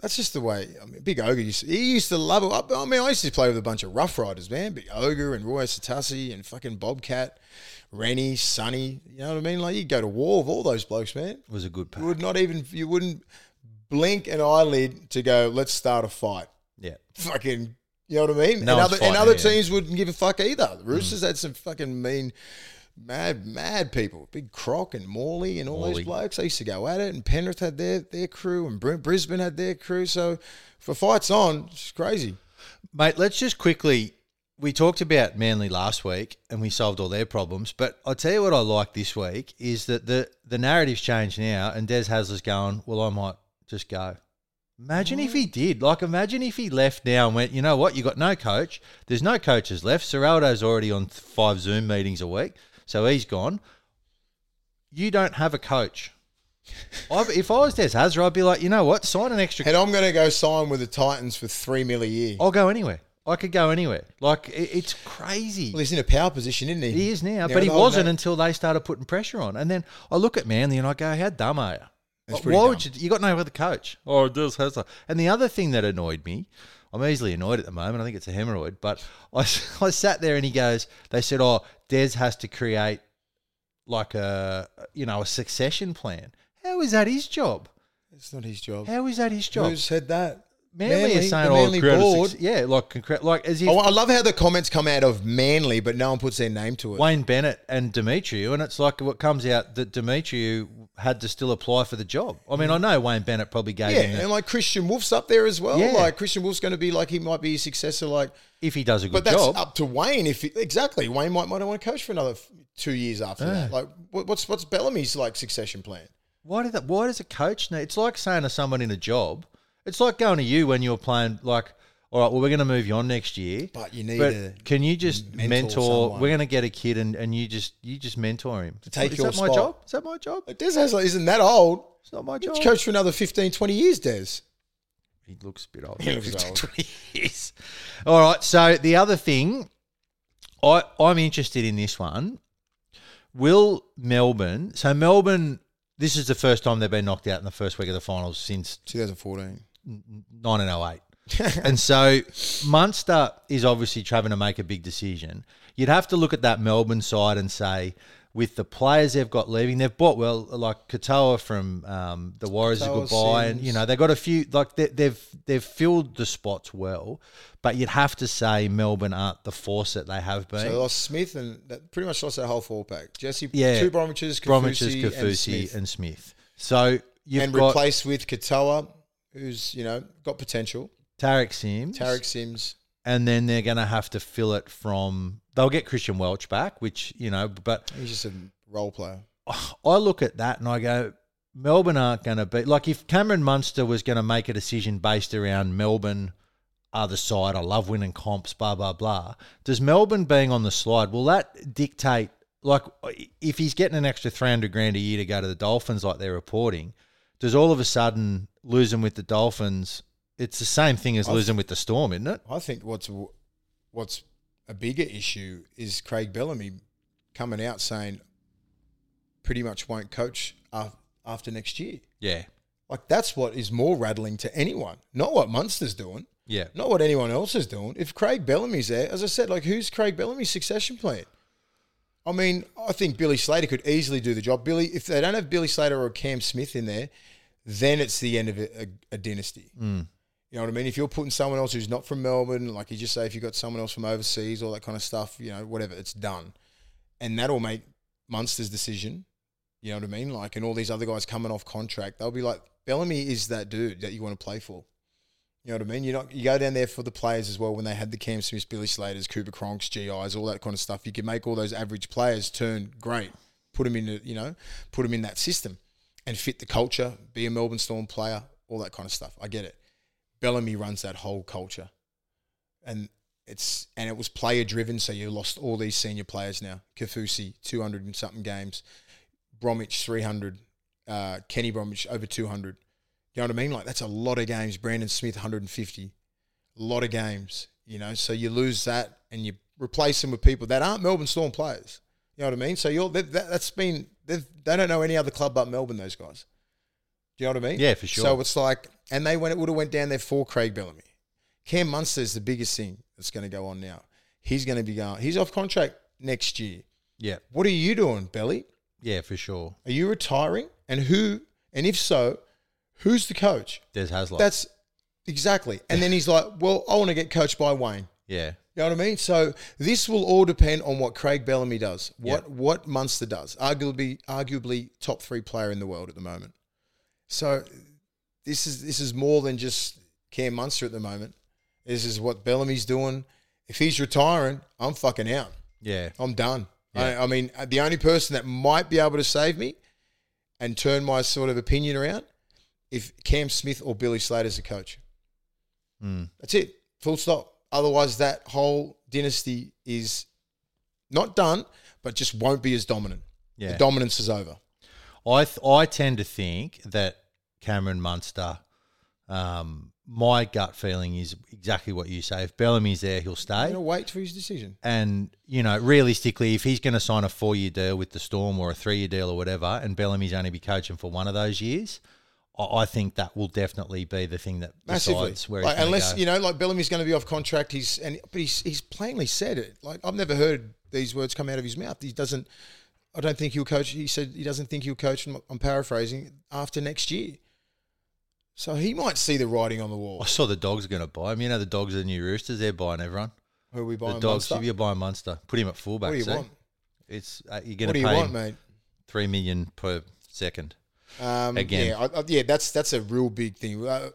that's just the way. I mean, Big Ogre used to, he used to love it. I mean, I used to play with a bunch of Rough Riders, man. Big Ogre and Roy Asotasi and fucking Bobcat, Rennie, Sonny. You know what I mean? Like you'd go to war with all those blokes, man. It was a good pack. You would not even you wouldn't blink an eyelid to go. Let's start a fight. Yeah. Fucking, you know what I mean? No and other and other anyone. teams wouldn't give a fuck either. The mm-hmm. Roosters had some fucking mean. Mad, mad people. Big Croc and Morley and all Morley. those blokes. They used to go at it. And Penrith had their their crew, and Br- Brisbane had their crew. So, for fights on, it's crazy. Mate, let's just quickly. We talked about Manly last week and we solved all their problems. But I'll tell you what I like this week is that the, the narrative's changed now and Des Hasler's going, well, I might just go. Imagine if he mm. did. Like, imagine if he left now and went, you know what? You got no coach. There's no coaches left. Serraldo's already on five Zoom meetings a week. So he's gone. You don't have a coach. I, if I was Des Hasler, I'd be like, you know what? Sign an extra And I'm going to go sign with the Titans for three mil a year. I'll go anywhere. I could go anywhere. Like it, it's crazy. Well, he's in a power position, isn't he? he is now, Yeah, but he wasn't man- until they started putting pressure on. And then I look at Manly and I go, "How dumb are you? That's Why dumb. would you? You got no other coach. Oh, it Des Hasler. And the other thing that annoyed me, I'm easily annoyed at the moment. I think it's a hemorrhoid. But I, I sat there and he goes, they said, "Oh, Des has to create like a you know a succession plan." How is that his job? It's not his job. How is that his job? Who said that? Manly, Manly- is saying, the "Oh, Manly create a board- suc- yeah, like concre- like as if Oh, I love how the comments come out of Manly, but no one puts their name to it. Wayne Bennett and Demetriou, and it's like what comes out that Demetriou had to still apply for the job. I mean, I know Wayne Bennett probably gave yeah, him the, and like Christian Wolf's up there as well. Yeah. Like Christian Wolf's going to be like he might be a successor. Like, if he does a good job. but good that's job. up to Wayne. If he, exactly, Wayne might might want to coach for another f- two years after that. Like, what, what's what's Bellamy's like succession plan? Why did that? Why does a coach need? It's like saying to someone in a job. It's like going to you when you're playing. Like, all right, well, we're going to move you on next year, But you need But to can you just mentor mentor? We're going to get a kid, and, and you just you just mentor him to take Is your that my job? Is that my job? Like, Des Hasler isn't that old. It's not my job. could coach for another 15, 20 years, Des. He looks a bit old. He looks old. 20 years. All right. So the other thing, I I'm interested in this one. Will Melbourne? So Melbourne. This is the first time they've been knocked out in the first week of the finals since 2014. 1908. and so Munster is obviously trying to make a big decision. You'd have to look at that Melbourne side and say, with the players they've got leaving, they've bought well, like Katoa from um, the Warriors Katoa, goodbye, and you know they've got a few like they, they've they've filled the spots well, but you'd have to say Melbourne aren't the force that they have been. So they lost Smith and that pretty much lost their whole four pack. Jesse, Yeah. two Bromwiches, Bromwich's, Kaufusi, and Kaufusi, and Smith. So you've and got replaced with Katoa, who's you know got potential. Tariq Sims, Tariq Sims. and then they're going to have to fill it from. They'll get Christian Welch back, which you know, but He's just a role player. I look at that and I go, Melbourne aren't going to be like if Cameron Munster was going to make a decision based around Melbourne, other side, I love winning comps, blah blah blah. Does Melbourne being on the slide will that dictate? Like, if he's getting an extra three hundred grand a year to go to the Dolphins, like they're reporting, does all of a sudden losing with the Dolphins? It's the same thing as losing with the Storm, isn't it? I think what's what's a bigger issue is Craig Bellamy coming out saying pretty much won't coach af- after next year. Yeah, Like that's what is more rattling to anyone, not what Munster's doing, yeah. not what anyone else is doing. If Craig Bellamy's there, as I said, like who's Craig Bellamy's succession plan? I mean, I think Billy Slater could easily do the job. Billy, if they don't have Billy Slater or Cam Smith in there, then it's the end of a, a, a dynasty. Mm. You know what I mean? If you're putting someone else who's not from Melbourne, like you just say, if you've got someone else from overseas, all that kind of stuff, you know, whatever, it's done, and that'll make Munster's decision. You know what I mean? Like, and all these other guys coming off contract, they'll be like, Bellamy is that dude that you want to play for. You know what I mean? You not you go down there for the players as well. When they had the Cam Smiths, Billy Slaters, Cooper Cronks, GIs, all that kind of stuff, you can make all those average players turn great. Put them in, you know, put them in that system, and fit the culture. Be a Melbourne Storm player, all that kind of stuff. I get it. Bellamy runs that whole culture, and it's and it was player driven. So you lost all these senior players now. Kaufusi, two hundred and something games. Bromwich, three hundred. Uh, Kenny Bromwich over two hundred. You know what I mean? Like that's a lot of games. Brandon Smith, 150. A lot of games. You know, so you lose that and you replace them with people that aren't Melbourne Storm players. You know what I mean? So you're that, that, that's been they don't know any other club but Melbourne. Those guys. Do you know what I mean? Yeah, for sure. So it's like, and they went it would have went down there for Craig Bellamy. Cam Munster is the biggest thing that's going to go on now. He's going to be going. He's off contract next year. Yeah, What are you doing, Belly? yeah, for sure. Are you retiring? And who? And if so, who's the coach? Des Hasler. That's exactly. And then he's like, "Well, I want to get coached by Wayne." yeah, You know what I mean? So this will all depend on what Craig Bellamy does, what Yeah. what Munster does. Arguably, arguably top three player in the world at the moment. So this is this is more than just Cam Munster at the moment. This is what Bellamy's doing. If he's retiring, I'm fucking out. yeah. I'm done. Yeah. I, I mean, the only person that might be able to save me and turn my sort of opinion around, if Cam Smith or Billy Slater's a coach. Mm. That's it. Full stop. Otherwise, that whole dynasty is not done, but just won't be as dominant. Yeah. The dominance is over. I th- I tend to think that Cameron Munster. Um, my gut feeling is exactly what you say. If Bellamy's there, he'll stay. to wait for his decision. And you know, realistically, if he's going to sign a four-year deal with the Storm or a three-year deal or whatever, and Bellamy's only be coaching for one of those years, I, I think that will definitely be the thing that Massively. decides where Like, unless, go. you know, like Bellamy's going to be off contract, he's and but he's he's plainly said it. Like I've never heard these words come out of his mouth. He doesn't I don't think he'll coach he said he doesn't think he'll coach I'm paraphrasing after next year. So he might see the writing on the wall. I saw the dogs are going to buy him. You know the dogs are the new roosters. They're buying everyone. Who are we buying? the dogs. Munster? You're buying Munster, put him at fullback. What do you see? want? It's uh, you're going What to do you pay want, mate? three million per second. Um, Again. yeah, I, I, yeah, that's that's a real big thing. Uh,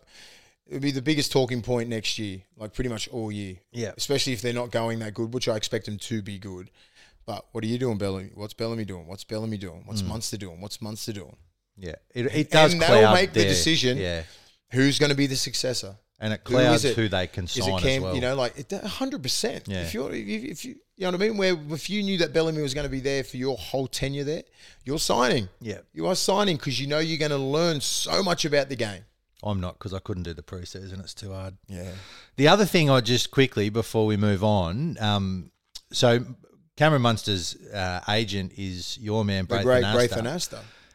it'll be the biggest talking point next year, like pretty much all year. Yeah. especially if they're not going that good, which I expect them to be good. But what are you doing, Bellamy? What's Bellamy doing? What's Bellamy doing? Mm. What's Munster doing? What's Munster doing? Yeah, it, it does. And they'll make the decision. Yeah, Who's going to be the successor? and it Who clouds it? who they can Is it Cam? as well. You know, like hundred percent. Yeah. If you're, if, if you, you know what I mean, where if you knew that Bellamy was going to be there for your whole tenure there, you're signing. Yeah. you are signing because you know you're going to learn so much about the game. I'm not because I couldn't do the preseason. It's too hard. Yeah. The other thing I just quickly before we move on, um, so Cameron Munster's uh, agent is your man, The Braith great. Rafe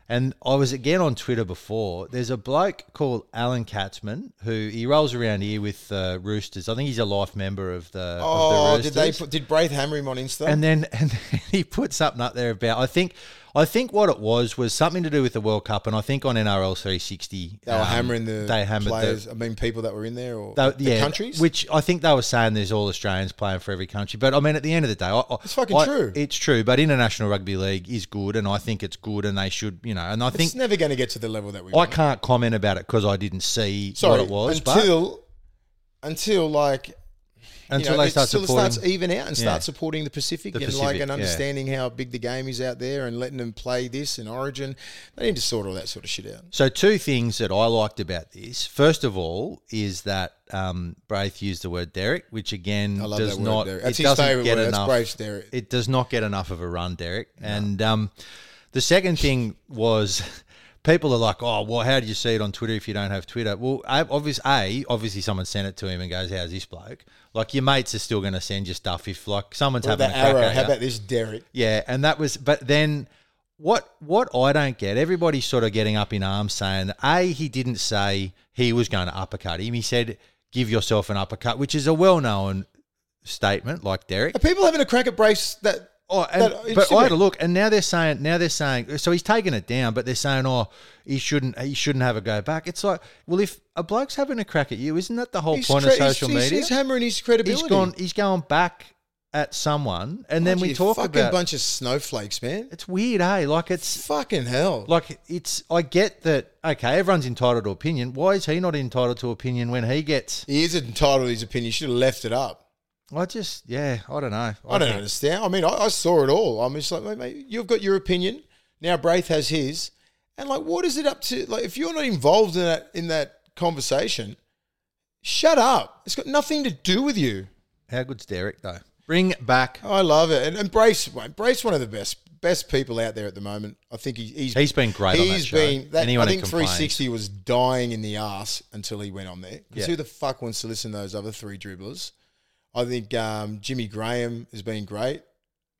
And I was again on Twitter before. There's a bloke called Alan Katzman who he rolls around here with uh, Roosters. I think he's a life member of the. Oh, of the did they put, did Braith hammer him on Insta? And then and then he put something up there about I think I think what it was was something to do with the World Cup, and I think on NRL 360 they were um, hammering the they hammered players. the, I mean, people that were in there or the, the yeah, countries. which I think they were saying there's all Australians playing for every country. But I mean, at the end of the day, I, It's fucking I- true. It's true. But international rugby league is good, and I think it's good, and they should, you know, and I think it's never going to get to the level that we. I want. can't comment about it because I didn't see Sorry, what it was. but until until like until you know, they it- start starts even out and Yeah. start supporting the Pacific The and like Pacific, and yeah. understanding how big the game is out there and letting them play this in Origin. They need to sort all that sort of shit out. So, two things that I liked about this. First of all, is that um, Braith used the word Derek, which again I love does that word, not. Derek. It his doesn't get word. That's enough. Braith's Derek. It does not get enough of a run, Derek. And um, the second thing was. People are like, oh, well, how do you see it on Twitter if you don't have Twitter? Well, obviously, a obviously someone sent it to him and goes, "How's this bloke?" Like your mates are still going to send you stuff if like someone's What having about a crack arrow? at How about this, Derek? Yeah, and that was, but then what? What I don't get, everybody's sort of getting up in arms saying, a he didn't say he was going to uppercut him. He said, "Give yourself an uppercut," which is a well-known statement, like Derek. Are people having a crack at Braith that? Oh, and, that- but I had a look, and now they're saying, now they're saying, so he's taking it down, but they're saying, oh, he shouldn't, he shouldn't have a go back. It's like, well, if a bloke's having a crack at you, isn't that the whole He's point of social he's, media? He's hammering his credibility. he's gone, he's going back at someone, and then we talk fucking about. bunch of snowflakes, man. it's weird, eh? Like it's Fucking hell. like it's. I get that. Okay, everyone's entitled to opinion. Why is he not entitled to opinion when he gets? he is entitled to his opinion. He should have left it up. I just, yeah, I don't know. I don't think- understand. I mean, I, I saw it all. I'm just like, mate, mate, you've got your opinion. Now Braith has his, and like, what is it up to? Like, if you're not involved in that in that conversation, shut up. It's got nothing to do with you. How good's Derek though? Bring back. I love it, and, and Braith, Braith, one of the best best people out there at the moment. I think he, he's He's been great on that He's show. been. That, Anyone I who think complains. 360 was dying in the ass until he went on there. Because Yeah. who the fuck wants to listen to those other three dribblers? I think um, Jimmy Graham has been great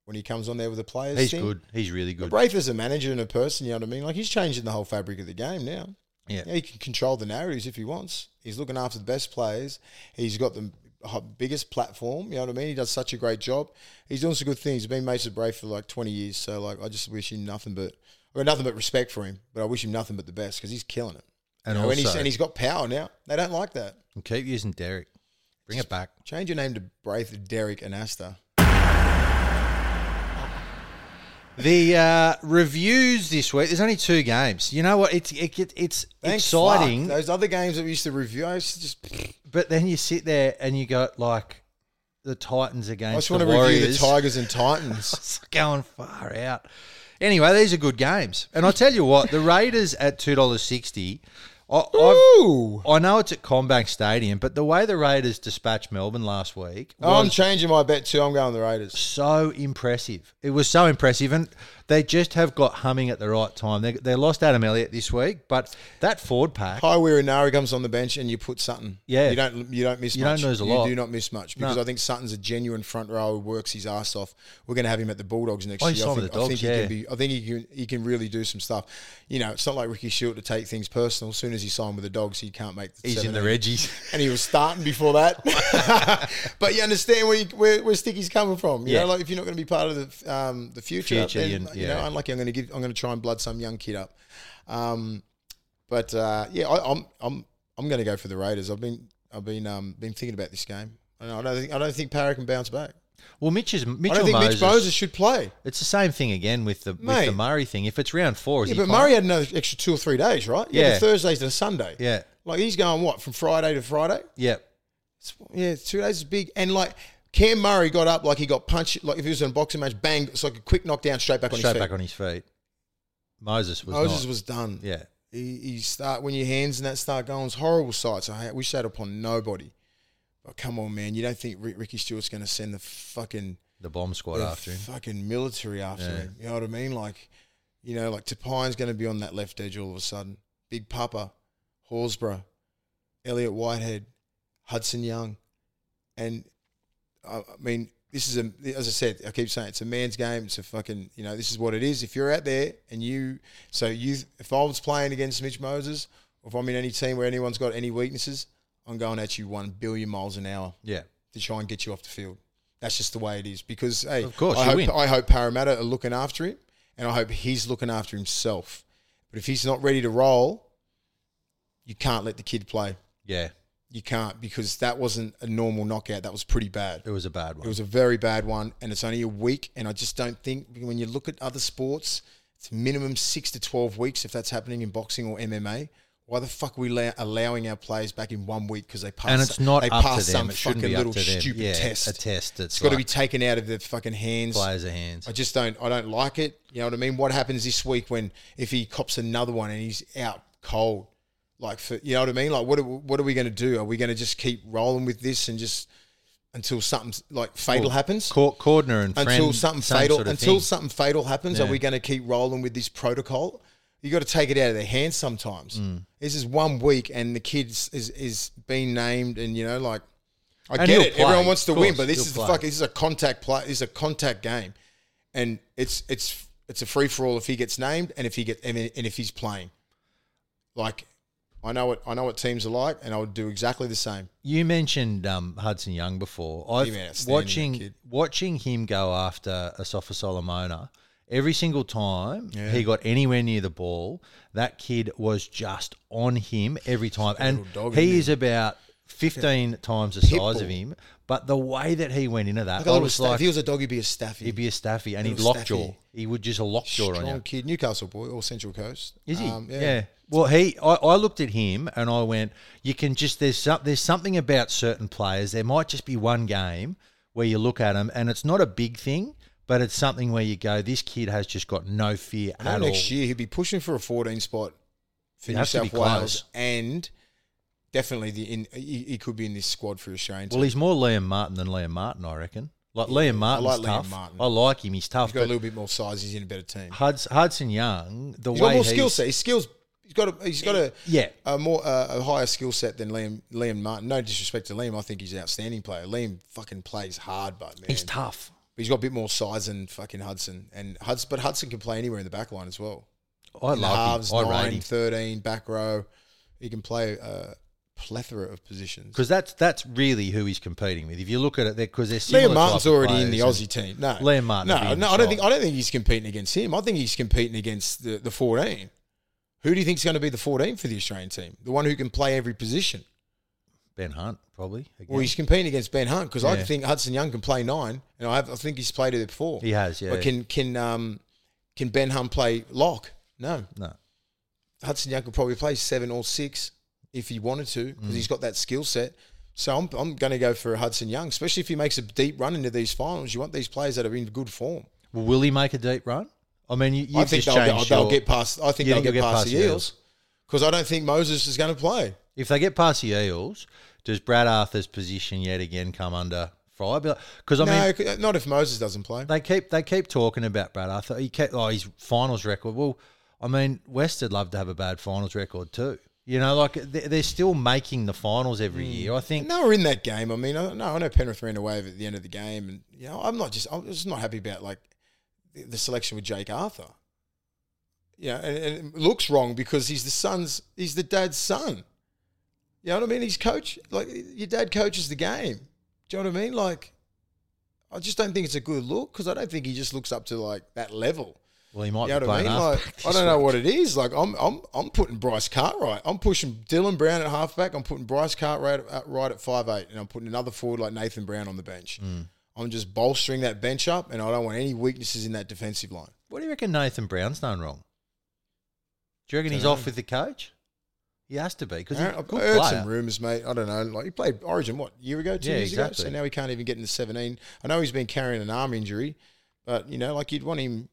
when he comes on there with the players. He's thing. good. He's really good. Braith as a manager and a person, you know what I mean? Like he's changing the whole fabric of the game now. Yeah. he can control the narratives if he wants. He's looking after the best players. He's got the biggest platform. You know what I mean? He does such a great job. He's doing some good things. He's been mates with Braith for like twenty years. So like, I just wish him nothing but, or nothing but respect for him. But I wish him nothing but the best because he's killing it. And You know, and, he's, also- and he's got power now. They don't like that. And keep using Derek. Bring it back. Change your name to Braith, Derek, and Asta. The uh, reviews this week. There's only two games. You know what? It's it, it, it's Thank exciting, fuck. Those other games that we used to review, I used to just. but then you sit there and you go like the Titans against. I just the want to review the Warriors. Tigers and Titans. It's going far out. Anyway, these are good games, and I tell you what, the Raiders at two dollars sixty. I, Ooh. I know it's at CommBank Stadium, but the way the Raiders dispatched Melbourne last week Oh, I'm was changing my bet too. I'm going the Raiders. so impressive. It was so impressive, and they just have got humming at the right time. They, they lost Adam Elliott this week, but that forward pack, Hi, where Nari comes on the bench and you put Sutton. Yeah. you don't you don't miss You much. don't lose a you lot. do not miss much because No. I think Sutton's a genuine front row who works his ass off. We're going to have him at the Bulldogs next Oh, year. I think, the I think Dogs, he yeah. can be. I think he can he can really do some stuff. You know, it's not like Ricky Shield to take things personal. As soon as he signed with the Dogs, he can't make. The he's in the Reggies. and he was starting before that. but you understand where, you, where where Sticky's coming from. You Yeah. know, like if you're not going to be part of the um, the future, Future, then, you- you know, unlucky. I'm going to give. I'm going to try and blood some young kid up. Um, but uh, yeah, I, I'm I'm I'm going to go for the Raiders. I've been I've been um been thinking about this game. I don't, I don't think I don't think Parra can bounce back. Well, Mitch is I Mitchell don't think Moses. Mitch Moses should play. It's the same thing again with the with the Murray thing. If it's round four, is Yeah, but playing? Murray had another extra two or three days, right? Yeah, Yeah. Thursdays to Sunday. Yeah, Like he's going what from Friday to Friday? yeah. It's- yeah, two days is big. And like Cam Murray got up like he got punched. Like if he was in a boxing match, bang! It's like a quick knockdown straight back on Straight his feet. back on his feet. Moses was Moses not. was done. yeah. He, he start when your hands and that start going. It's horrible sights. I wish that upon nobody. But come on, man! You don't think Rick, Ricky Stuart's going to send the fucking The bomb squad the after him. fucking military after Yeah. him? You know what I mean? Like, you know, like Tapine's going to be on that left edge all of a sudden. Big Papa, Horsburgh, Elliott Whitehead, Hudson Young, and I, I mean, this is a as I said, I keep saying it's a man's game. It's a fucking you know, this is what it is. If you're out there and you, so you, if I was playing against Mitch Moses, or if I'm in any team where anyone's got any weaknesses, I'm going at you one billion miles an hour Yeah. to try and get you off the field. That's just the way it is. Because hey, Of course, I hope win. I hope Parramatta are looking after him, and I hope he's looking after himself. But if he's not ready to roll, you can't let the kid play. Yeah. You can't because that wasn't a normal knockout. That was pretty bad. It was a bad one. It was a very bad one, and it's only a week. And I just don't think when you look at other sports, it's minimum six to twelve weeks if that's happening in boxing or MMA. Why the fuck are we la- allowing our players back in one week because they passed? and it's not they up to passed them. some It fucking be up little to them. stupid yeah, test. A test. It's, got to like be taken out of the fucking hands. players' hands. I just don't. I don't like it. You know what I mean? What happens this week when if he cops another one and he's out cold? Like for you know what I mean? Like what are, what are we going to do? Are we going to just keep rolling with this and just until something like fatal happens? Cor- Cordner and Until Friend, something fatal sort of until thing. something fatal happens, are we going to keep rolling with this protocol? You got to take it out of their hands sometimes. Mm. This is one week and the kid is is, being named and you know like I And get it. play, Everyone wants to of win, but this is the fuck. This is a contact play. This is a contact game, and it's it's it's a free for all if he gets named and if he get and, and if he's playing. Like, I know what I know what teams are like, and I would do exactly the same. You mentioned um, Hudson Young before. I've been outstanding, that watching watching him go after Asofa-Solomona. Every single time Yeah. he got anywhere near the ball, that kid was just on him every time. And he is about fifteen times the Pit size of him. But the way that he went into that, Like I was like, if he was a dog, he'd be a staffy. he'd be a staffy, and he'd lockjaw. He would just a lockjaw on strong you. kid, Newcastle boy or Central Coast. Is he? Um, yeah. Well, he. I, I looked at him and I went, "You can just there's some, there's something about certain players. There might just be one game where you look at them and it's not a big thing, but it's something where you go, this kid has just got no fear I at all. next year he'd be pushing for a 14 spot for New has to be South Wales, and definitely the in he, he could be in this squad for Australian. Well, team. he's more Liam Martin than Liam Martin, I reckon. Like Liam Martin's like Liam tough. Martin. I like him. He's tough. he's got a little bit more size. He's in a better team. Huds, Hudson Young, the He's way got more skill set. His skills. He's got a. He's got a. Yeah. A more uh, a higher skill set than Liam Liam Martin. No disrespect to Liam, I think he's an outstanding player. Liam fucking plays hard, but man, He's tough. But he's got a bit more size than fucking Hudson. And Hudson, but Hudson can play anywhere in the back line as well. I in love halves, him. I rate 9, him. 13, back row. He can play a plethora of positions. Because that's that's really who he's competing with. If you look at it, because they're Liam Martin's already in the Aussie team. No, Liam Martin No, no, I don't think. I don't think he's competing against him. I think he's competing against the, the 14. Who do you think is going to be the 14 for the Australian team? The one who can play every position. Ben Hunt probably. Again. Well, he's competing against Ben Hunt because I think Hudson Young can play nine, and I, have, I think he's played it before. he has, yeah. But can can um can Ben Hunt play lock? No, no, Hudson Young could probably play seven or six if he wanted to because he's got that skill set. So I'm, I'm going to go for Hudson Young, especially if he makes a deep run into these finals. You want these players that are in good form. well, will he make a deep run? I mean, you, you've I think they'll, they'll get past. I think they'll think get, you'll past, the Eels because I don't think Moses is going to play. If they get past the Eels, does Brad Arthur's position yet again come under fire? Because I mean, no, not if Moses doesn't play. they keep they keep talking about Brad Arthur. He kept oh his finals record. Well, I mean, West would love to have a bad finals record too. You know, like they- they're still making the finals every Hmm. year. I think No, we're in that game. I mean, I no, I know Penrith ran away at the end of the game, and you know, I'm not just, I'm just not happy about like the, selection with Jake Arthur. Yeah, and, and it looks wrong because he's the son's, he's the dad's son. You know what I mean? He's coach, like your dad coaches the game. Do you know what I mean? Like, I just don't think it's a good look because I don't think he just looks up to like that level. Well, he might You know be what I playing mean? Like, I don't know what it is. Like I'm, I'm, I'm putting Bryce Cartwright. I'm pushing Dylan Brown at halfback. I'm putting Bryce Cartwright at, right at five eight, and I'm putting another forward like Nathan Brown on the bench. Hmm. I'm just bolstering that bench up, and I don't want any weaknesses in that defensive line. What do you reckon Nathan Brown's done wrong? Do you reckon he's Dunno. off with the coach? He has to be because he's I a I've heard player. some rumours, mate. I don't know. Like he played Origin what year ago, two Yeah, years ago. exactly. So now he can't even get into seventeen. I know he's been carrying an arm injury, but you know, like you'd want him.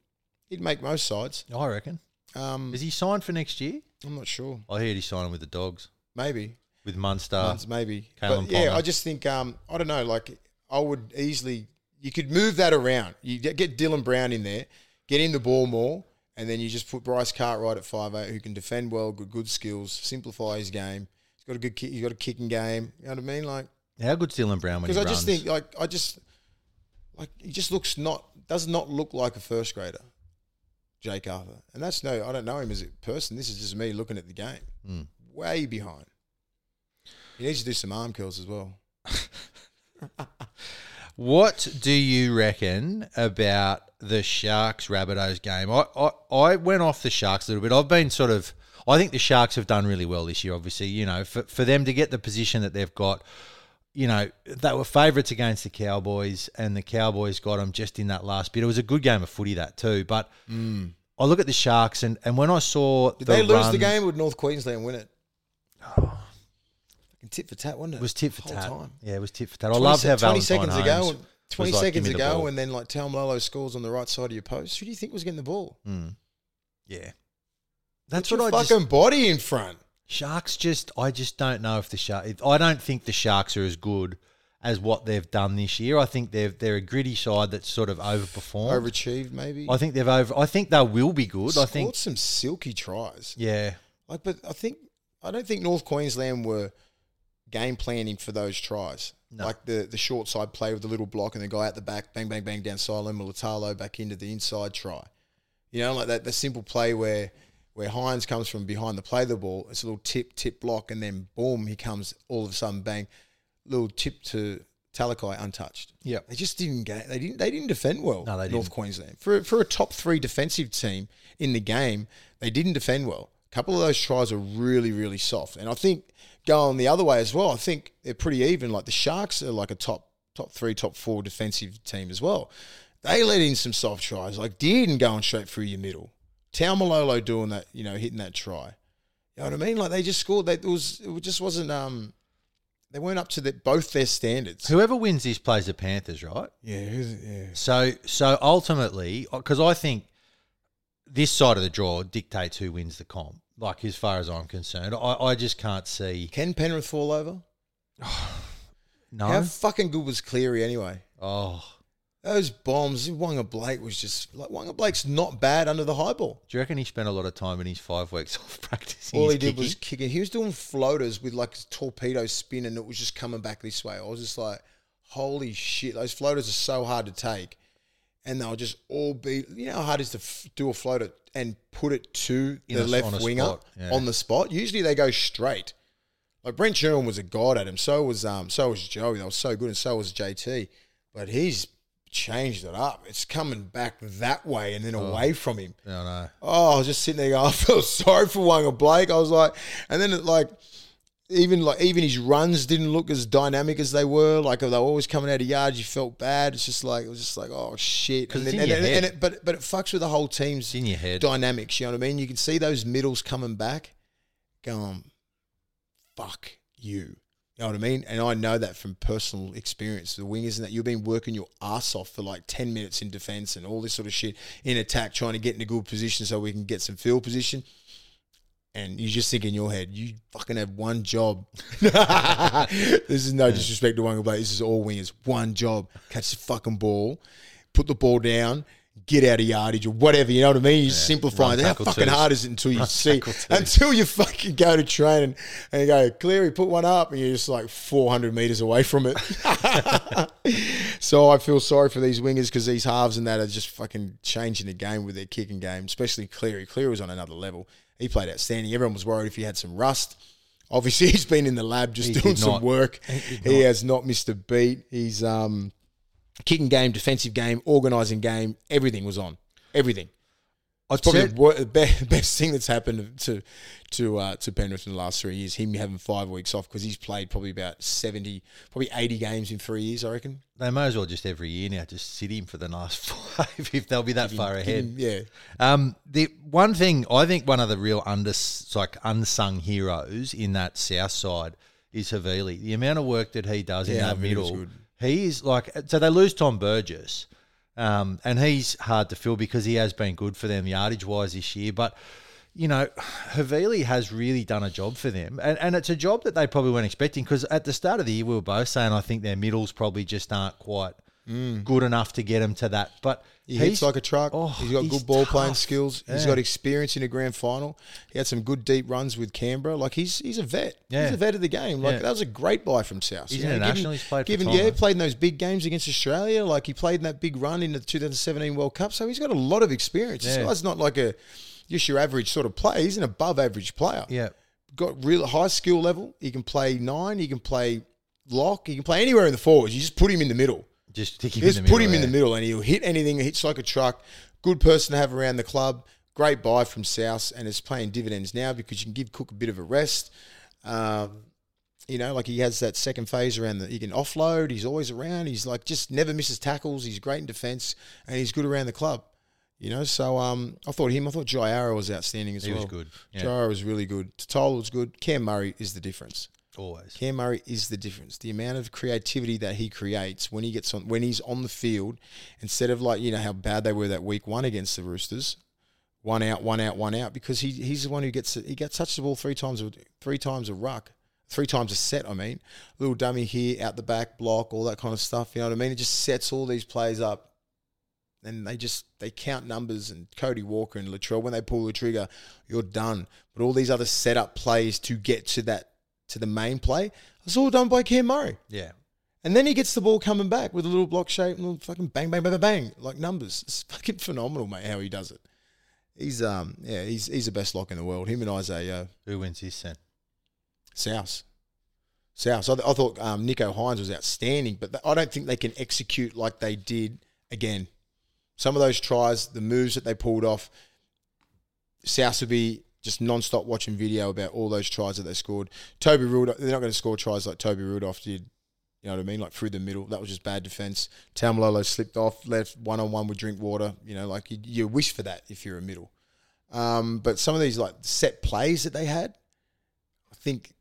He'd make most sides. I reckon. Um, Is he signed for next year? I'm not sure. I heard he's signing with the Dogs Maybe. with Munster. months, maybe. But yeah. I just think um, I don't know. Like I would easily, you could move that around. You get get Dylan Brown in there, get him the ball more, and then you just put Bryce Cartwright at five eight, who can defend well, good good skills, simplify his game. He's got a good kick. He's got a kicking game. You know what I mean? Like How good's Dylan Brown when he because I runs? just think like I just like he just looks not does not look like a first grader. Jake Arthur, and that's no, I don't know him as a person. This is just me looking at the game, Mm. way behind. He needs to do some arm curls as well. What do you reckon about the Sharks Rabbitohs game? I, I I went off the Sharks a little bit. I've been sort of. I think the Sharks have done really well this year. Obviously, you know, for for them to get the position that they've got, you know, they were favourites against the Cowboys, and the Cowboys got them just in that last bit. It was a good game of footy that too. But mm. I look at the Sharks, and, and when I saw Did the they lose run- the game? or Would North Queensland win it? Oh, Fucking tit for tat, wasn't it? It was tit for tat. time. Yeah, it was tit for tat. I 20 loved se- how 20 seconds Holmes ago. 20 like, seconds "Give the ago, ball." and then like Taumalolo scores on the right side of your post. Who do you think was getting the ball? Mm. Yeah, that's Put what your I fucking just. body in front. Sharks just, I just don't know if the shark. I don't think the Sharks are as good as what they've done this year. I think they're they're a gritty side that's sort of overperformed. Overachieved, maybe. I think they've over. I think they will be good. I Scored think. some silky tries. Yeah, Like, but I think I don't think North Queensland were game planning for those tries. No. Like the the short side play with the little block and the guy out the back, bang bang bang down sideline, Mulitalo back into the inside try. You know, like that the simple play where where Hynes comes from behind the play the ball, it's a little tip tip block, and then boom, he comes all of a sudden bang, little tip to Talakai untouched. Yeah. They just didn't get they didn't they didn't defend well. No, they North didn't. Queensland for for a top three defensive team in the game, they didn't defend well. A couple of those tries are really really soft, and I think going the other way as well. I think they're pretty even. Like the Sharks are like a top top three, top four defensive team as well. They let in some soft tries, like Dearden going straight through your middle, Taumalolo doing that, you know, hitting that try. You know what I mean? Like they just scored. They, it was it just wasn't um. They weren't up to the, both their standards. whoever wins this plays the Panthers, right? Yeah, yeah. So so ultimately, because I think this side of the draw dictates who wins the comp. Like as far as I'm concerned, I, I just can't see. Can Penrith fall over? No. How fucking good was Cleary anyway? oh, Those bombs, Waqa Blake was just like Waqa Blake's not bad under the high ball. do you reckon he spent a lot of time in his five weeks off practicing? All he did kicking? was kicking. He was doing floaters with like torpedo spin, and it was just coming back this way. I was just like, "Holy shit!" Those floaters are so hard to take, and they'll just all be. You know how hard it is to f- do a floater and put it to In the a- left on winger yeah. on the spot. Usually they go straight. Like Brent Sherwin was a god at him. So was um. So was Joey. They were so good, and so was JT. But he's changed it up. It's coming back that way and then away from him. I know. Oh, I was just sitting there going, I felt sorry for Waqa Blake. I was like, and then it like, even like even his runs didn't look as dynamic as they were. Like they were always coming out of yards. You felt bad. It's just like it was just like oh shit. And, then, and, and- and it, but but it fucks with the whole team's in your head. dynamics. You know what I mean? You can see those middles coming back, going, fuck you. You know what I mean? And I know that from personal experience. The wingers and that you've been working your ass off for like 10 minutes in defense and all this sort of shit in attack, trying to get in a good position so we can get some field position. And you just think in your head, you fucking have one job. this is no disrespect to Waqa Blake. This is all wingers. One job. Catch the fucking ball, put the ball down, get out of yardage or whatever. You know what I mean? You simplify run it. How fucking twos. hard is it until you Run see, until you fucking go to training and you go, Cleary, put one up, and you're just like 400 meters away from it. so I feel sorry for these wingers because these halves and that are just fucking changing the game with their kicking game, especially Cleary. Cleary was on another level. He played outstanding. Everyone was worried if he had some rust. Obviously, he's been in the lab just He doing some not. work. He He not. has not missed a beat. He's um, kicking game, defensive game, organising game. Everything was on. Everything. I'd Probably said- the wor- be- best thing that's happened to to uh, to Penrith in the last three years. Him having five weeks off because he's played probably about seventy, probably eighty games in three years. I reckon. They may as well just every year now just sit him for the last five if they'll be that far ahead. him- yeah, Um, the one thing I think one of the real under like unsung heroes in that south side is Havili. The amount of work that he does in that Havili's middle, good. he is like. So they lose Tom Burgess, um, and he's hard to fill because he has been good for them yardage wise this year, but. You know, Havili has really done a job for them, and, and it's a job that they probably weren't expecting because at the start of the year we were both saying I think their middles probably just aren't quite good enough to get them to that. But he hits like a truck. oh, he's got he's good ball playing tough. skills. He's got experience in a grand final. He had some good deep runs with Canberra. Like he's he's a vet. Yeah. He's a vet of the game. Like Yeah. that was a great buy from South. He's You know, international. given- He's played given, yeah, played in those big games against Australia. Like he played in that big run in the 2017 World Cup. So he's got a lot of experience. This guy's not like a just your average sort of player. He's an above average player. Yeah, got real high skill level. He can play nine. He can play lock. He can play anywhere in the forwards. You just put him in the middle. Just stick him Just in the put middle. him in the middle, and he'll hit anything. He hits like a truck. Good person to have around the club. Great buy from South, and it's paying dividends now because you can give Cook a bit of a rest. Um, you know, like he has that second phase around the. He can offload. He's always around. He's like just never misses tackles. He's great in defence, and he's good around the club. You know, so um, I thought him. I thought Jai Arrow was outstanding as He well. was good, yeah. Jai Arrow was really good. Tatola was good. Cam Murray is the difference. Always. Cam Murray is the difference. The amount of creativity that he creates when he gets on when he's on the field, instead of like you know how bad they were that week one against the Roosters, one out, one out, one out, because he he's the one who gets he gets touched the ball three times a three times a ruck, three times a set. I mean, little dummy here, out the back, block, all that kind of stuff. You know what I mean? It just sets all these plays up. And they just they count numbers and Cody Walker and Latrell when they pull the trigger, you're done. But all these other setup plays to get to that to the main play, it's all done by Cam Murray. Yeah. And then he gets the ball coming back with a little block shape and a little fucking bang, bang, bang, bang, bang, like numbers. It's fucking phenomenal, mate, how he does it. He's um yeah, he's he's the best lock in the world. Him and Isaiah Who wins this then? South. South. So I, I thought um, Nicho Hynes was outstanding, but I don't think they can execute like they did again. Some of those tries, the moves that they pulled off, South would be just non-stop watching video about all those tries that they scored. Toby Rudolph, they're not going to score tries like Toby Rudolph did. You know what I mean? Like through the middle. That was just bad defense. Taumalolo slipped off, left one on one with Drinkwater. You know, like you, you wish for that if you're a middle. Um, but some of these like set plays that they had, I think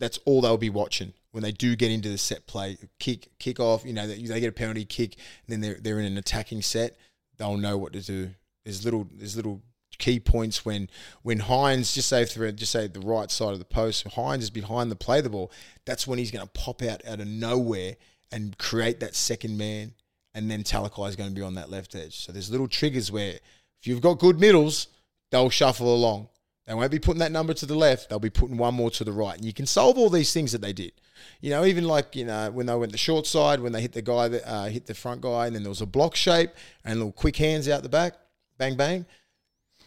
that's all they'll be watching when they do get into the set play, kick, kick off. You know, they, they get a penalty kick, and then they're they're in an attacking set. They'll know what to do. There's little there's little key points when when Hynes just say through just say the right side of the post, Hynes is behind the play the ball. That's when he's going to pop out out of nowhere and create that second man, and then Talakai is going to be on that left edge. So there's little triggers where if you've got good middles, they'll shuffle along. They won't be putting that number to the left. They'll be putting one more to the right. And you can solve all these things that they did. You know, even like, you know, when they went the short side, when they hit the guy that uh, hit the front guy, and then there was a block shape and little quick hands out the back, bang, bang.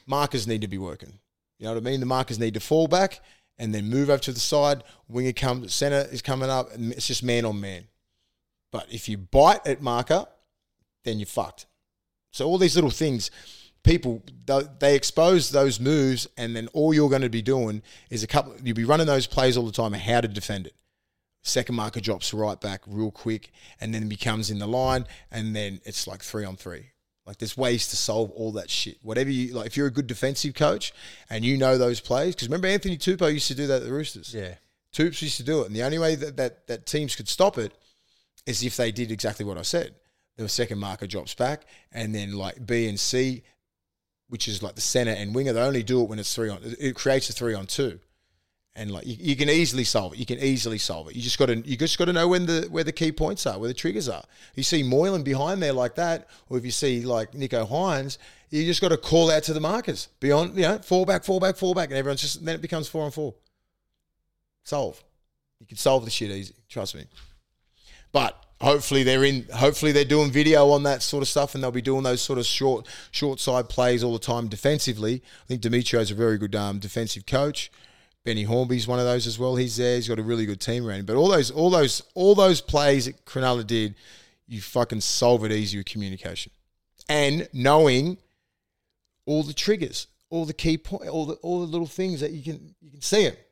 Markers need to be working. You know what I mean? The markers need to fall back and then move over to the side. Winger comes, center is coming up, and it's just man on man. But if you bite at marker, then you're fucked. So all these little things, people they expose those moves, and then all you're going to be doing is a couple. You'll be running those plays all the time how to defend it. Second marker drops right back real quick, and then becomes in the line, and then it's like three on three. Like there's ways to solve all that shit. Whatever you like, if you're a good defensive coach and you know those plays, because remember Anthony Tupou used to do that at the Roosters. Yeah. Toops used to do it, and the only way that, that that teams could stop it is if they did exactly what I said. The second marker drops back, and then like B and C, which is like the center and winger, they only do it when it's three on. It creates a three on two, and like you, you can easily solve it. You can easily solve it. You just got to you just got to know when the where the key points are, where the triggers are. You see Moylan behind there like that, or if you see like Nicho Hynes, you just got to call out to the markers beyond you know fall back, fall back, fall back, and everyone's just then it becomes four on four. Solve. You can solve the shit easy. Trust me. But hopefully they're in. Hopefully they're doing video on that sort of stuff, and they'll be doing those sort of short, short side plays all the time defensively. I think Dimitrio's a very good um, defensive coach. Benny Hornby's one of those as well. He's there. He's got a really good team around him. But all those, all those, all those plays that Cronulla did, you fucking solve it easy with communication and knowing all the triggers, all the key point, all the all the little things that you can you can see it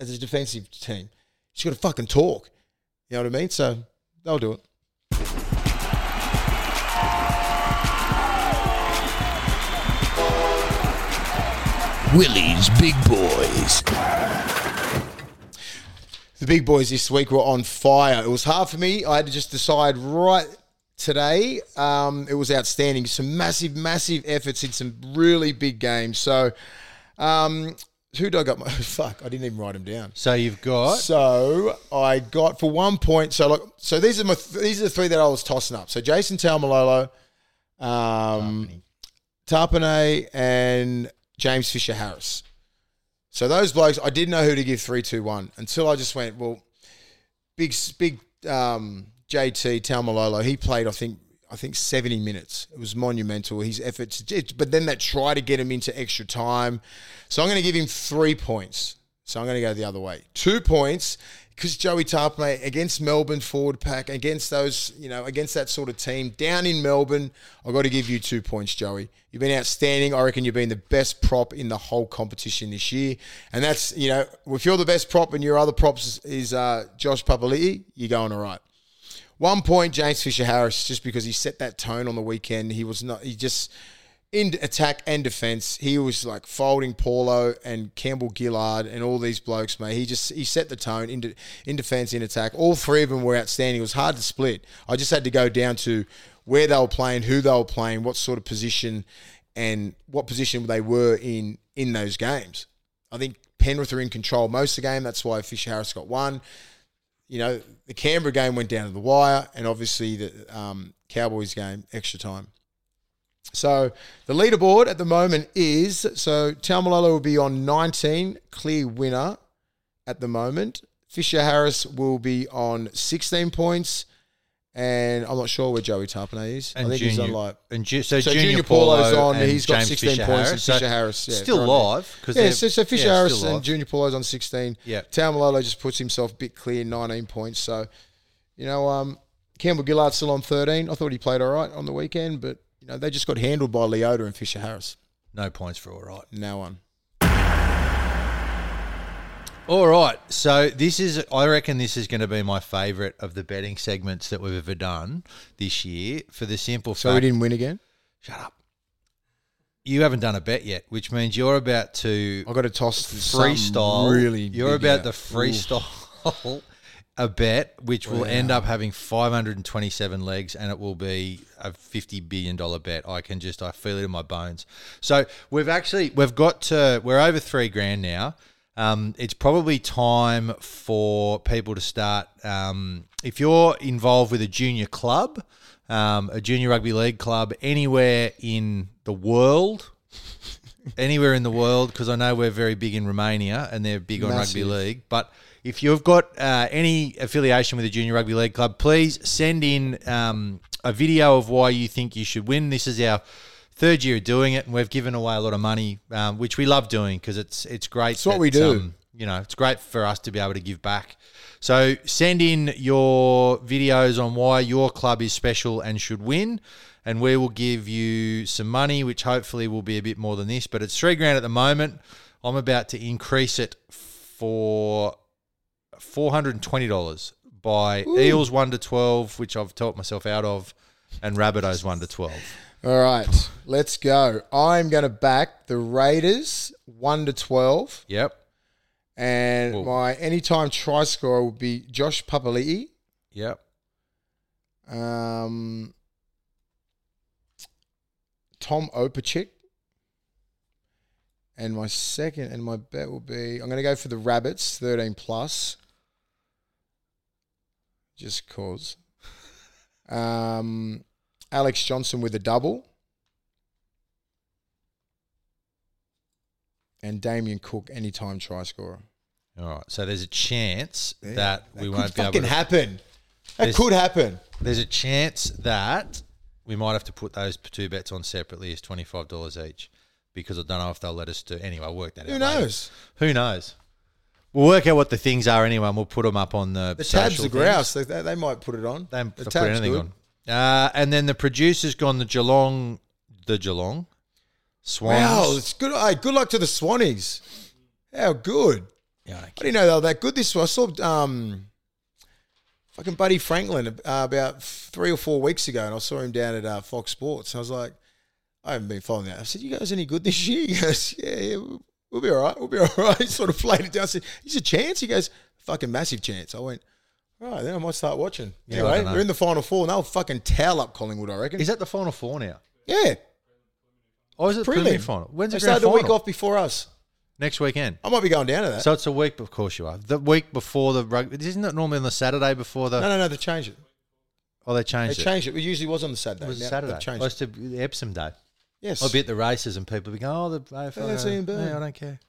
as a defensive team. You just got to fucking talk. You know what I mean? So they'll do it. Willie's Big Boys. The big boys this week were on fire. It was hard for me. I had to just decide right today. Um, it was outstanding. Some massive, massive efforts in some really big games. So, um, who did I got? My fuck, I didn't even write them down. So you've got So I got for one point. So like, so these are my these are the three that I was tossing up. So Jason Taumalolo, um, Tapine, and James Fisher Harris. So those blokes, I didn't know who to give three, two, one until I just went well. Big, big um, JT Taumalolo. He played, I think, I think seventy minutes. It was monumental. His efforts, but then that try to get him into extra time. So I'm going to give him three points. So I'm going to go the other way. Two points because Joey Tapine against Melbourne forward pack, against those, you know, against that sort of team down in Melbourne, I've got to give you two points, Joey. You've been outstanding. I reckon you've been the best prop in the whole competition this year. And that's, you know, if you're the best prop and your other props is, is uh, Josh Papali'i, you're going all right. One point, James Fisher Harris, just because he set that tone on the weekend. He was not, he just, in attack and defense, he was like folding Paulo and Campbell Gillard and all these blokes, mate. He just he set the tone in, de- in defense, in attack. All three of them were outstanding. It was hard to split. I just had to go down to where they were playing, who they were playing, what sort of position, and what position they were in in those games. I think Penrith are in control most of the game. That's why Fisher Harris got one. You know, the Canberra game went down to the wire, and obviously the um, Cowboys game extra time. So the leaderboard at the moment is so Taumalolo will be on 19, clear winner at the moment. Fisher Harris will be on 16 points, and I'm not sure where Joey Tapine is. and I think junior, he's on like and ju- so, so junior, Junior Paulo's on. He's got James 16 Fisher points, Harris. and So Fisher Harris yeah, still live yeah, so, so Fisher yeah, Harris and. Junior Paulo's on 16. Yeah. Taumalolo just puts himself a bit clear, 19 points. So, you know, um, Campbell Gillard's still on 13. I thought he played all right on the weekend, but, you know, they just got handled by Leota and Fisher Harris. no points for all right. Now on. All right, so this is I reckon this is going to be my favourite of the betting segments that we've ever done this year for the simple fact. So fact. we didn't win again? Shut up. You haven't done a bet yet, which means you're about to i got to toss freestyle. really you're big about out. to freestyle a bet, which will end up having 527 legs, and it will be a 50 billion dollar bet. I can just I feel it in my bones. So we've actually we've got to we're over three grand now. Um, it's probably time for people to start. Um, if you're involved with a junior club, um, a junior rugby league club anywhere in the world, anywhere in the world, because I know we're very big in Romania and they're big on rugby league. But if you've got uh, any affiliation with a junior rugby league club, please send in um, a video of why you think you should win. This is our third year of doing it, and we've given away a lot of money, um, which we love doing because it's it's great. It's what we do. um, you know, it's great for us to be able to give back. So send in your videos on why your club is special and should win, and we will give you some money, which hopefully will be a bit more than this. But it's three grand at the moment. I'm about to increase it for four hundred and twenty dollars by Eels one to twelve, which I've taught myself out of, and Rabbitohs one to twelve. All right, let's go. I'm going to back the Raiders 1 to 12. Yep, And Whoa. my anytime try scorer will be Josh Papali'i. yep. Um, Tom Opacic. And my second and my bet will be I'm going to go for the Rabbits 13 plus. Just cause. Um, Alex Johnson with a double. And Damien Cook anytime try scorer. All right. So there's a chance Yeah, that we could won't be able to. happen. That could happen. There's a chance that we might have to put those two bets on separately as twenty five dollars each because I don't know if they'll let us do. Anyway, I'll work that Who out. Who knows? Who knows? We'll work out what the things are anyway, and we'll put them up on the. The tabs social are grouse. They, they, they might put it on. They the they put tab's anything good. on. Uh, and then the producer's gone the Geelong, the Geelong, Swans. Wow, it's good. Hey, good luck to the Swannies. How good. Yeah, I didn't know they were that good this I saw um, fucking Buddy Franklin uh, about three or four weeks ago, and I saw him down at uh, Fox Sports. I was like, I haven't been following that. I said, "You guys any good this year?" He goes, "Yeah, yeah we'll- be all right. We'll be all right." He sort of played it down. I said, "He's a chance." He goes, "Fucking massive chance." I went, "All right, then I might start watching." Yeah, I anyway, don't know. we're in the final four, and they'll fucking towel up Collingwood. I reckon. Is that the final four now? yeah, Or is it Prelim. preliminary final? When's they the grand started the final? week off before us. Next weekend. I might be going down to that. So it's a week, of course you are. The week before the rugby. Isn't it normally on the Saturday before the? no, no, no. They changed it. Oh, they They changed it. changed it. It usually was on the Saturday. It was Now Saturday. they've changed Oh, it. it's the Epsom day. Yes. I'll be at the races and people will be going, oh, the AFL. Yeah, burn. yeah, I don't care.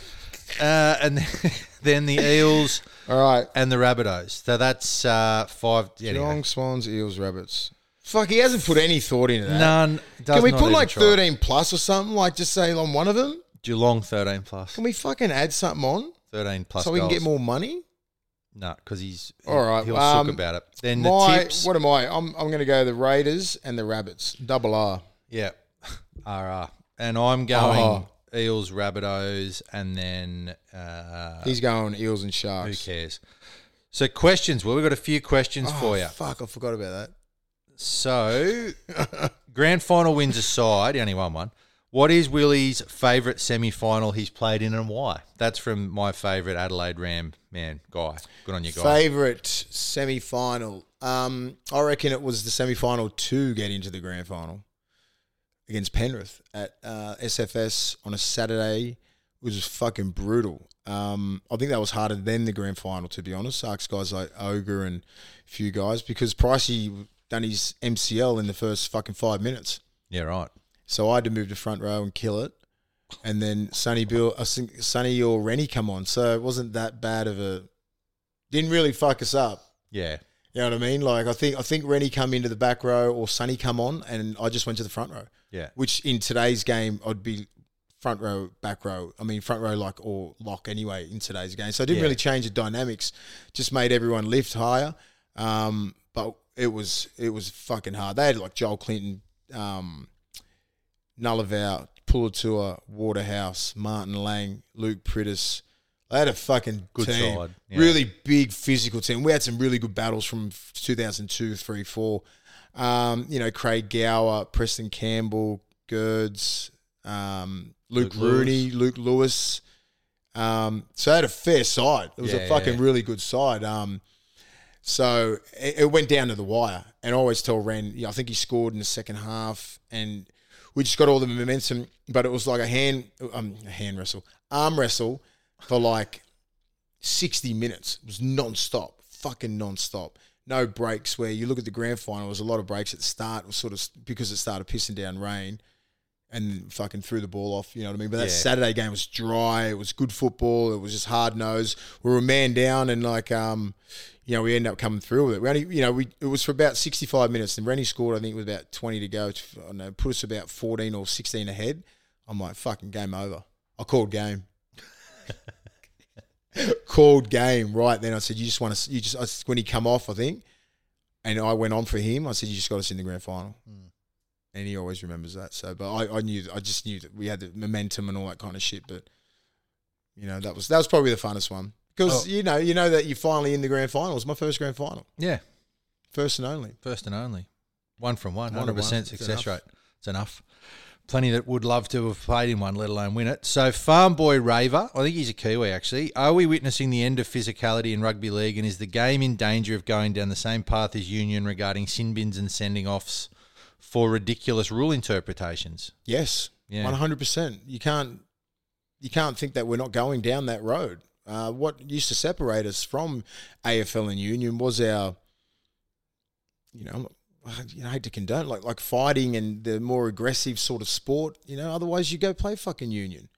uh, and then, then the Eels All right. and the Rabbitohs. So that's uh, five. Anyway. Geelong, Swans, Eels, Rabbits. Fuck, he hasn't put any thought into that. None. does Can we put like try. 13 plus or something? Like just say on one of them? Geelong 13 plus. Can we fucking add something on 13 plus so we can get more money? No, because he's All right, He'll um, suck about it. Then My, the tips. what am I? I'm, I'm going to go the Raiders and the Rabbits. Double R. Yeah, RR. And I'm going Oh. Eels, Rabbitohs, and then uh, He's going Eels and Sharks. who Sharks. cares? So questions. Well, we've got a few questions Oh, for you. Fuck, I forgot about that. So, grand final wins aside, he only won one. What is Willie's favourite semi final he's played in and why? That's from my favourite Adelaide Ram man guy. Good on you, that. guy. Favorite semi final. Um, I reckon it was the semi final to get into the grand final against Penrith at uh, SFS on a Saturday. Was fucking brutal. Um, I think that was harder than the grand final, to be honest. Ask guys like Ogre and a few guys because Pricey done his MCL in the first fucking five minutes. Yeah, right. So I had to move to front row and kill it. And then Sonny Bill, I think Sonny or Reni come on. So it wasn't that bad of a. Didn't really fuck us up. Yeah. You know what I mean? Like I think I think Reni come into the back row or Sonny come on, and I just went to the front row. Yeah. Which in today's game I'd be front row, back row. I mean front row like or lock anyway in today's game. So I didn't Yeah. really change the dynamics. Just made everyone lift higher. Um, but it was it was fucking hard. They had like Joel Clinton, um, Nullivout, Puletua, Waterhouse, Martin Lang, Luke Priddis. They had a fucking Good team. side, yeah. Really big physical team. We had some really good battles from 2002, 3, 4. Um, you know, Craig Gower, Preston Campbell, Gerds, um, Luke, Luke Rooney, Luke Lewis. Um, so they had a fair side. It was Yeah, a fucking yeah. really good side. Um, so it, it went down to the wire. And I always tell Ren, you know, I think he scored in the second half and we just got all the momentum, but it was like a hand, um, a hand wrestle, arm wrestle for like 60 minutes. It was non-stop, fucking non-stop. No breaks where you look at the grand final, there was a lot of breaks at the start. It was sort of because it started pissing down rain and fucking threw the ball off, you know what I mean? But that Yeah. Saturday game was dry. It was good football. It was just hard nose. We were a man down and like, um, you know, we ended up coming through with it. We only, you know, we it was for about 65 minutes and Reni scored, I think, with about 20 to go. To, I don't know, put us about 14 or 16 ahead. I'm like, fucking game over. I called game. Called game right then. I said, you just want to, you just, I, when he come off, I think, and I went on for him. I said, you just got us in the grand final. Hmm. And he always remembers that. So, but I, I knew, I just knew that we had the momentum and all that kind of shit. But you know, that was that was probably the funnest one because Oh. you know, you know that you're finally in the grand final. It was my first grand final, Yeah. first and only. First and only. One from one. One 100% success enough. rate. It's enough. Plenty that would love to have played in one, let alone win it. So, Farm Boy Raver, I think he's a Kiwi actually. Are we witnessing the end of physicality in rugby league and is the game in danger of going down the same path as Union regarding sin bins and sending offs for ridiculous rule interpretations? Yes, Yeah. one hundred percent. You can't you can't think that we're not going down that road. Uh, what used to separate us from AFL and Union was our, you know, you know, I hate to condone like like fighting and the more aggressive sort of sport. You know, otherwise you go play fucking Union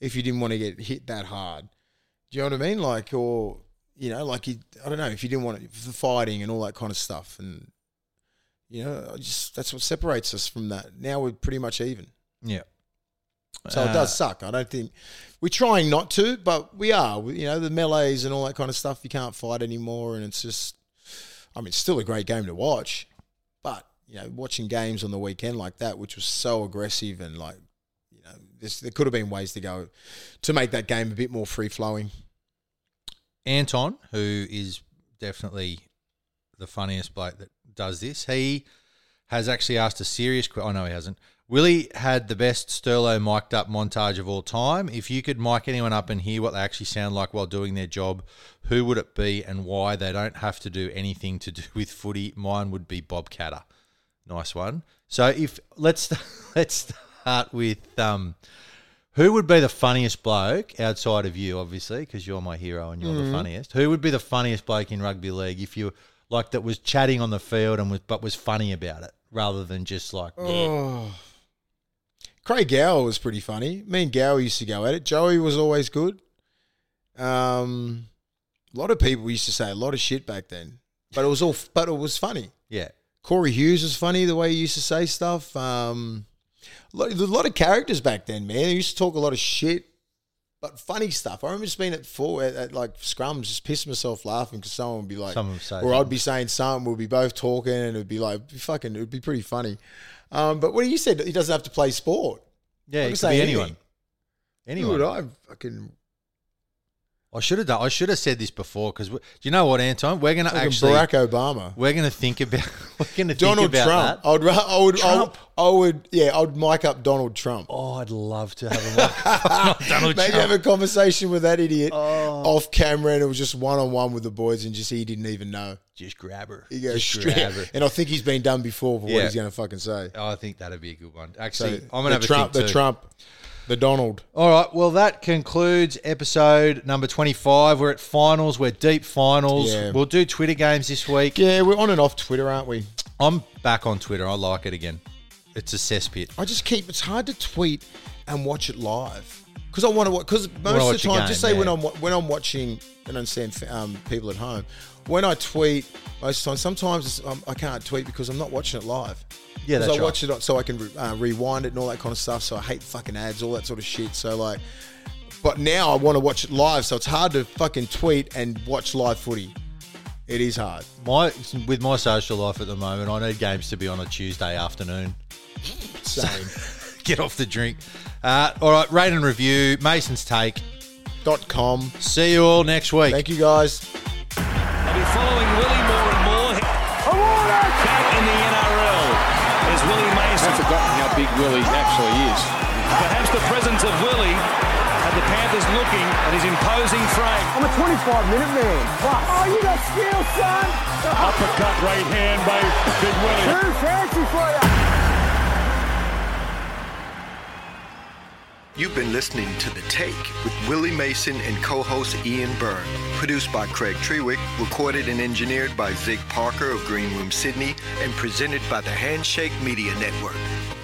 if you didn't want to get hit that hard. Do you know what I mean? Like or you know, like you, I don't know if you didn't want it, the fighting and all that kind of stuff and. You know, I just that's what separates us from that. Now we're pretty much even. Yeah. So it does uh, suck. I don't think we're trying not to, but we are. You know, the melees and all that kind of stuff. You can't fight anymore, and it's just. I mean, it's still a great game to watch, you know, watching games on the weekend like that, which was so aggressive and like, you this, there could have been ways to go to make that game a bit more free flowing. Anton, who is definitely the funniest bloke that does this, he has actually asked a serious question. Oh, no, he hasn't. Willie had the best Sterlo mic'd up montage of all time. If you could mic anyone up and hear what they actually sound like while doing their job, who would it be and why? They don't have to do anything to do with footy. Mine would be Bob Katter. Nice one. So if let's let's start with um, who would be the funniest bloke outside of you, obviously, because you're my hero and you're the funniest. Who would be the funniest bloke in rugby league if you like that was chatting on the field and was but was funny about it rather than just like Craig Gower was pretty funny. Me and Gower used to go at it. Joey was always good. Um, a lot of people used to say a lot of shit back then, but it was all but it was funny. yeah. Corey Hughes was funny the way he used to say stuff. Um, a lot, a lot of characters back then, man. He used to talk a lot of shit, but funny stuff. I remember just being at four at, at like scrums, just pissing myself laughing because someone would be like, would say or I'd something. be saying something. We'd be both talking, and it'd be like be fucking. It'd be pretty funny. Um, but what you said, he doesn't have to play sport. Yeah, I it could could say be anything. anyone. Anyone. would I fucking I should have done. I should have said this before because do you know what, Anton? We're gonna actually Barack Obama. we're gonna think about we're gonna Donald think about Trump. that. I would, I would, I would, I would, yeah, I would mic up Donald Trump. Oh, I'd love to have a Donald Maybe Trump. have a conversation with that idiot Oh. off camera, and it was just one on one with the boys, and just he didn't even know. Just grab her. He goes Just straight, grab her. and I think he's been done before for Yeah. what he's going to fucking say. Oh, I think that'd be a good one. So Actually, I'm gonna have Trump, a think the. Trump, the Donald. All right. Well, that concludes episode number 25. We're at finals. We're deep finals. Yeah. We'll do Twitter games this week. Yeah, we're on and off Twitter, aren't we? I'm back on Twitter. I like it again. It's a cesspit. I just keep. It's hard to tweet and watch it live because I want to. Watch, because most of the time, game, just say when. I'm when I'm watching and I understand um, people at home. When I tweet, most times, sometimes um, I can't tweet because I'm not watching it live. Yeah, that's. So I right. watch it on- so I can re- uh, rewind it and all that kind of stuff. So I hate fucking ads, all that sort of shit. So like, but now I want to watch it live. So it's hard to fucking tweet and watch live footy. It is hard. My with my social life at the moment, I need games to be on a Tuesday afternoon. Same. Get off the drink. Uh, all right, rate and review. Mason's take. Dot com. See you all next week. Thank you guys. They'll be following Willie more and more. Back in the NRL is Willie Mason. I've forgotten how big Willie actually is. Perhaps the presence of Willie had the Panthers looking at his imposing frame. I'm a 25 minute man. Plus. Oh, you got skill, son. Uppercut right hand by Big Willie. Too fancy for you. You've been listening to The Take with Willie Mason and co-host Ian Byrne. Produced by Craig Trewick, recorded and engineered by Zig Parker of Green Room Sydney, and presented by the Handshake Media Network.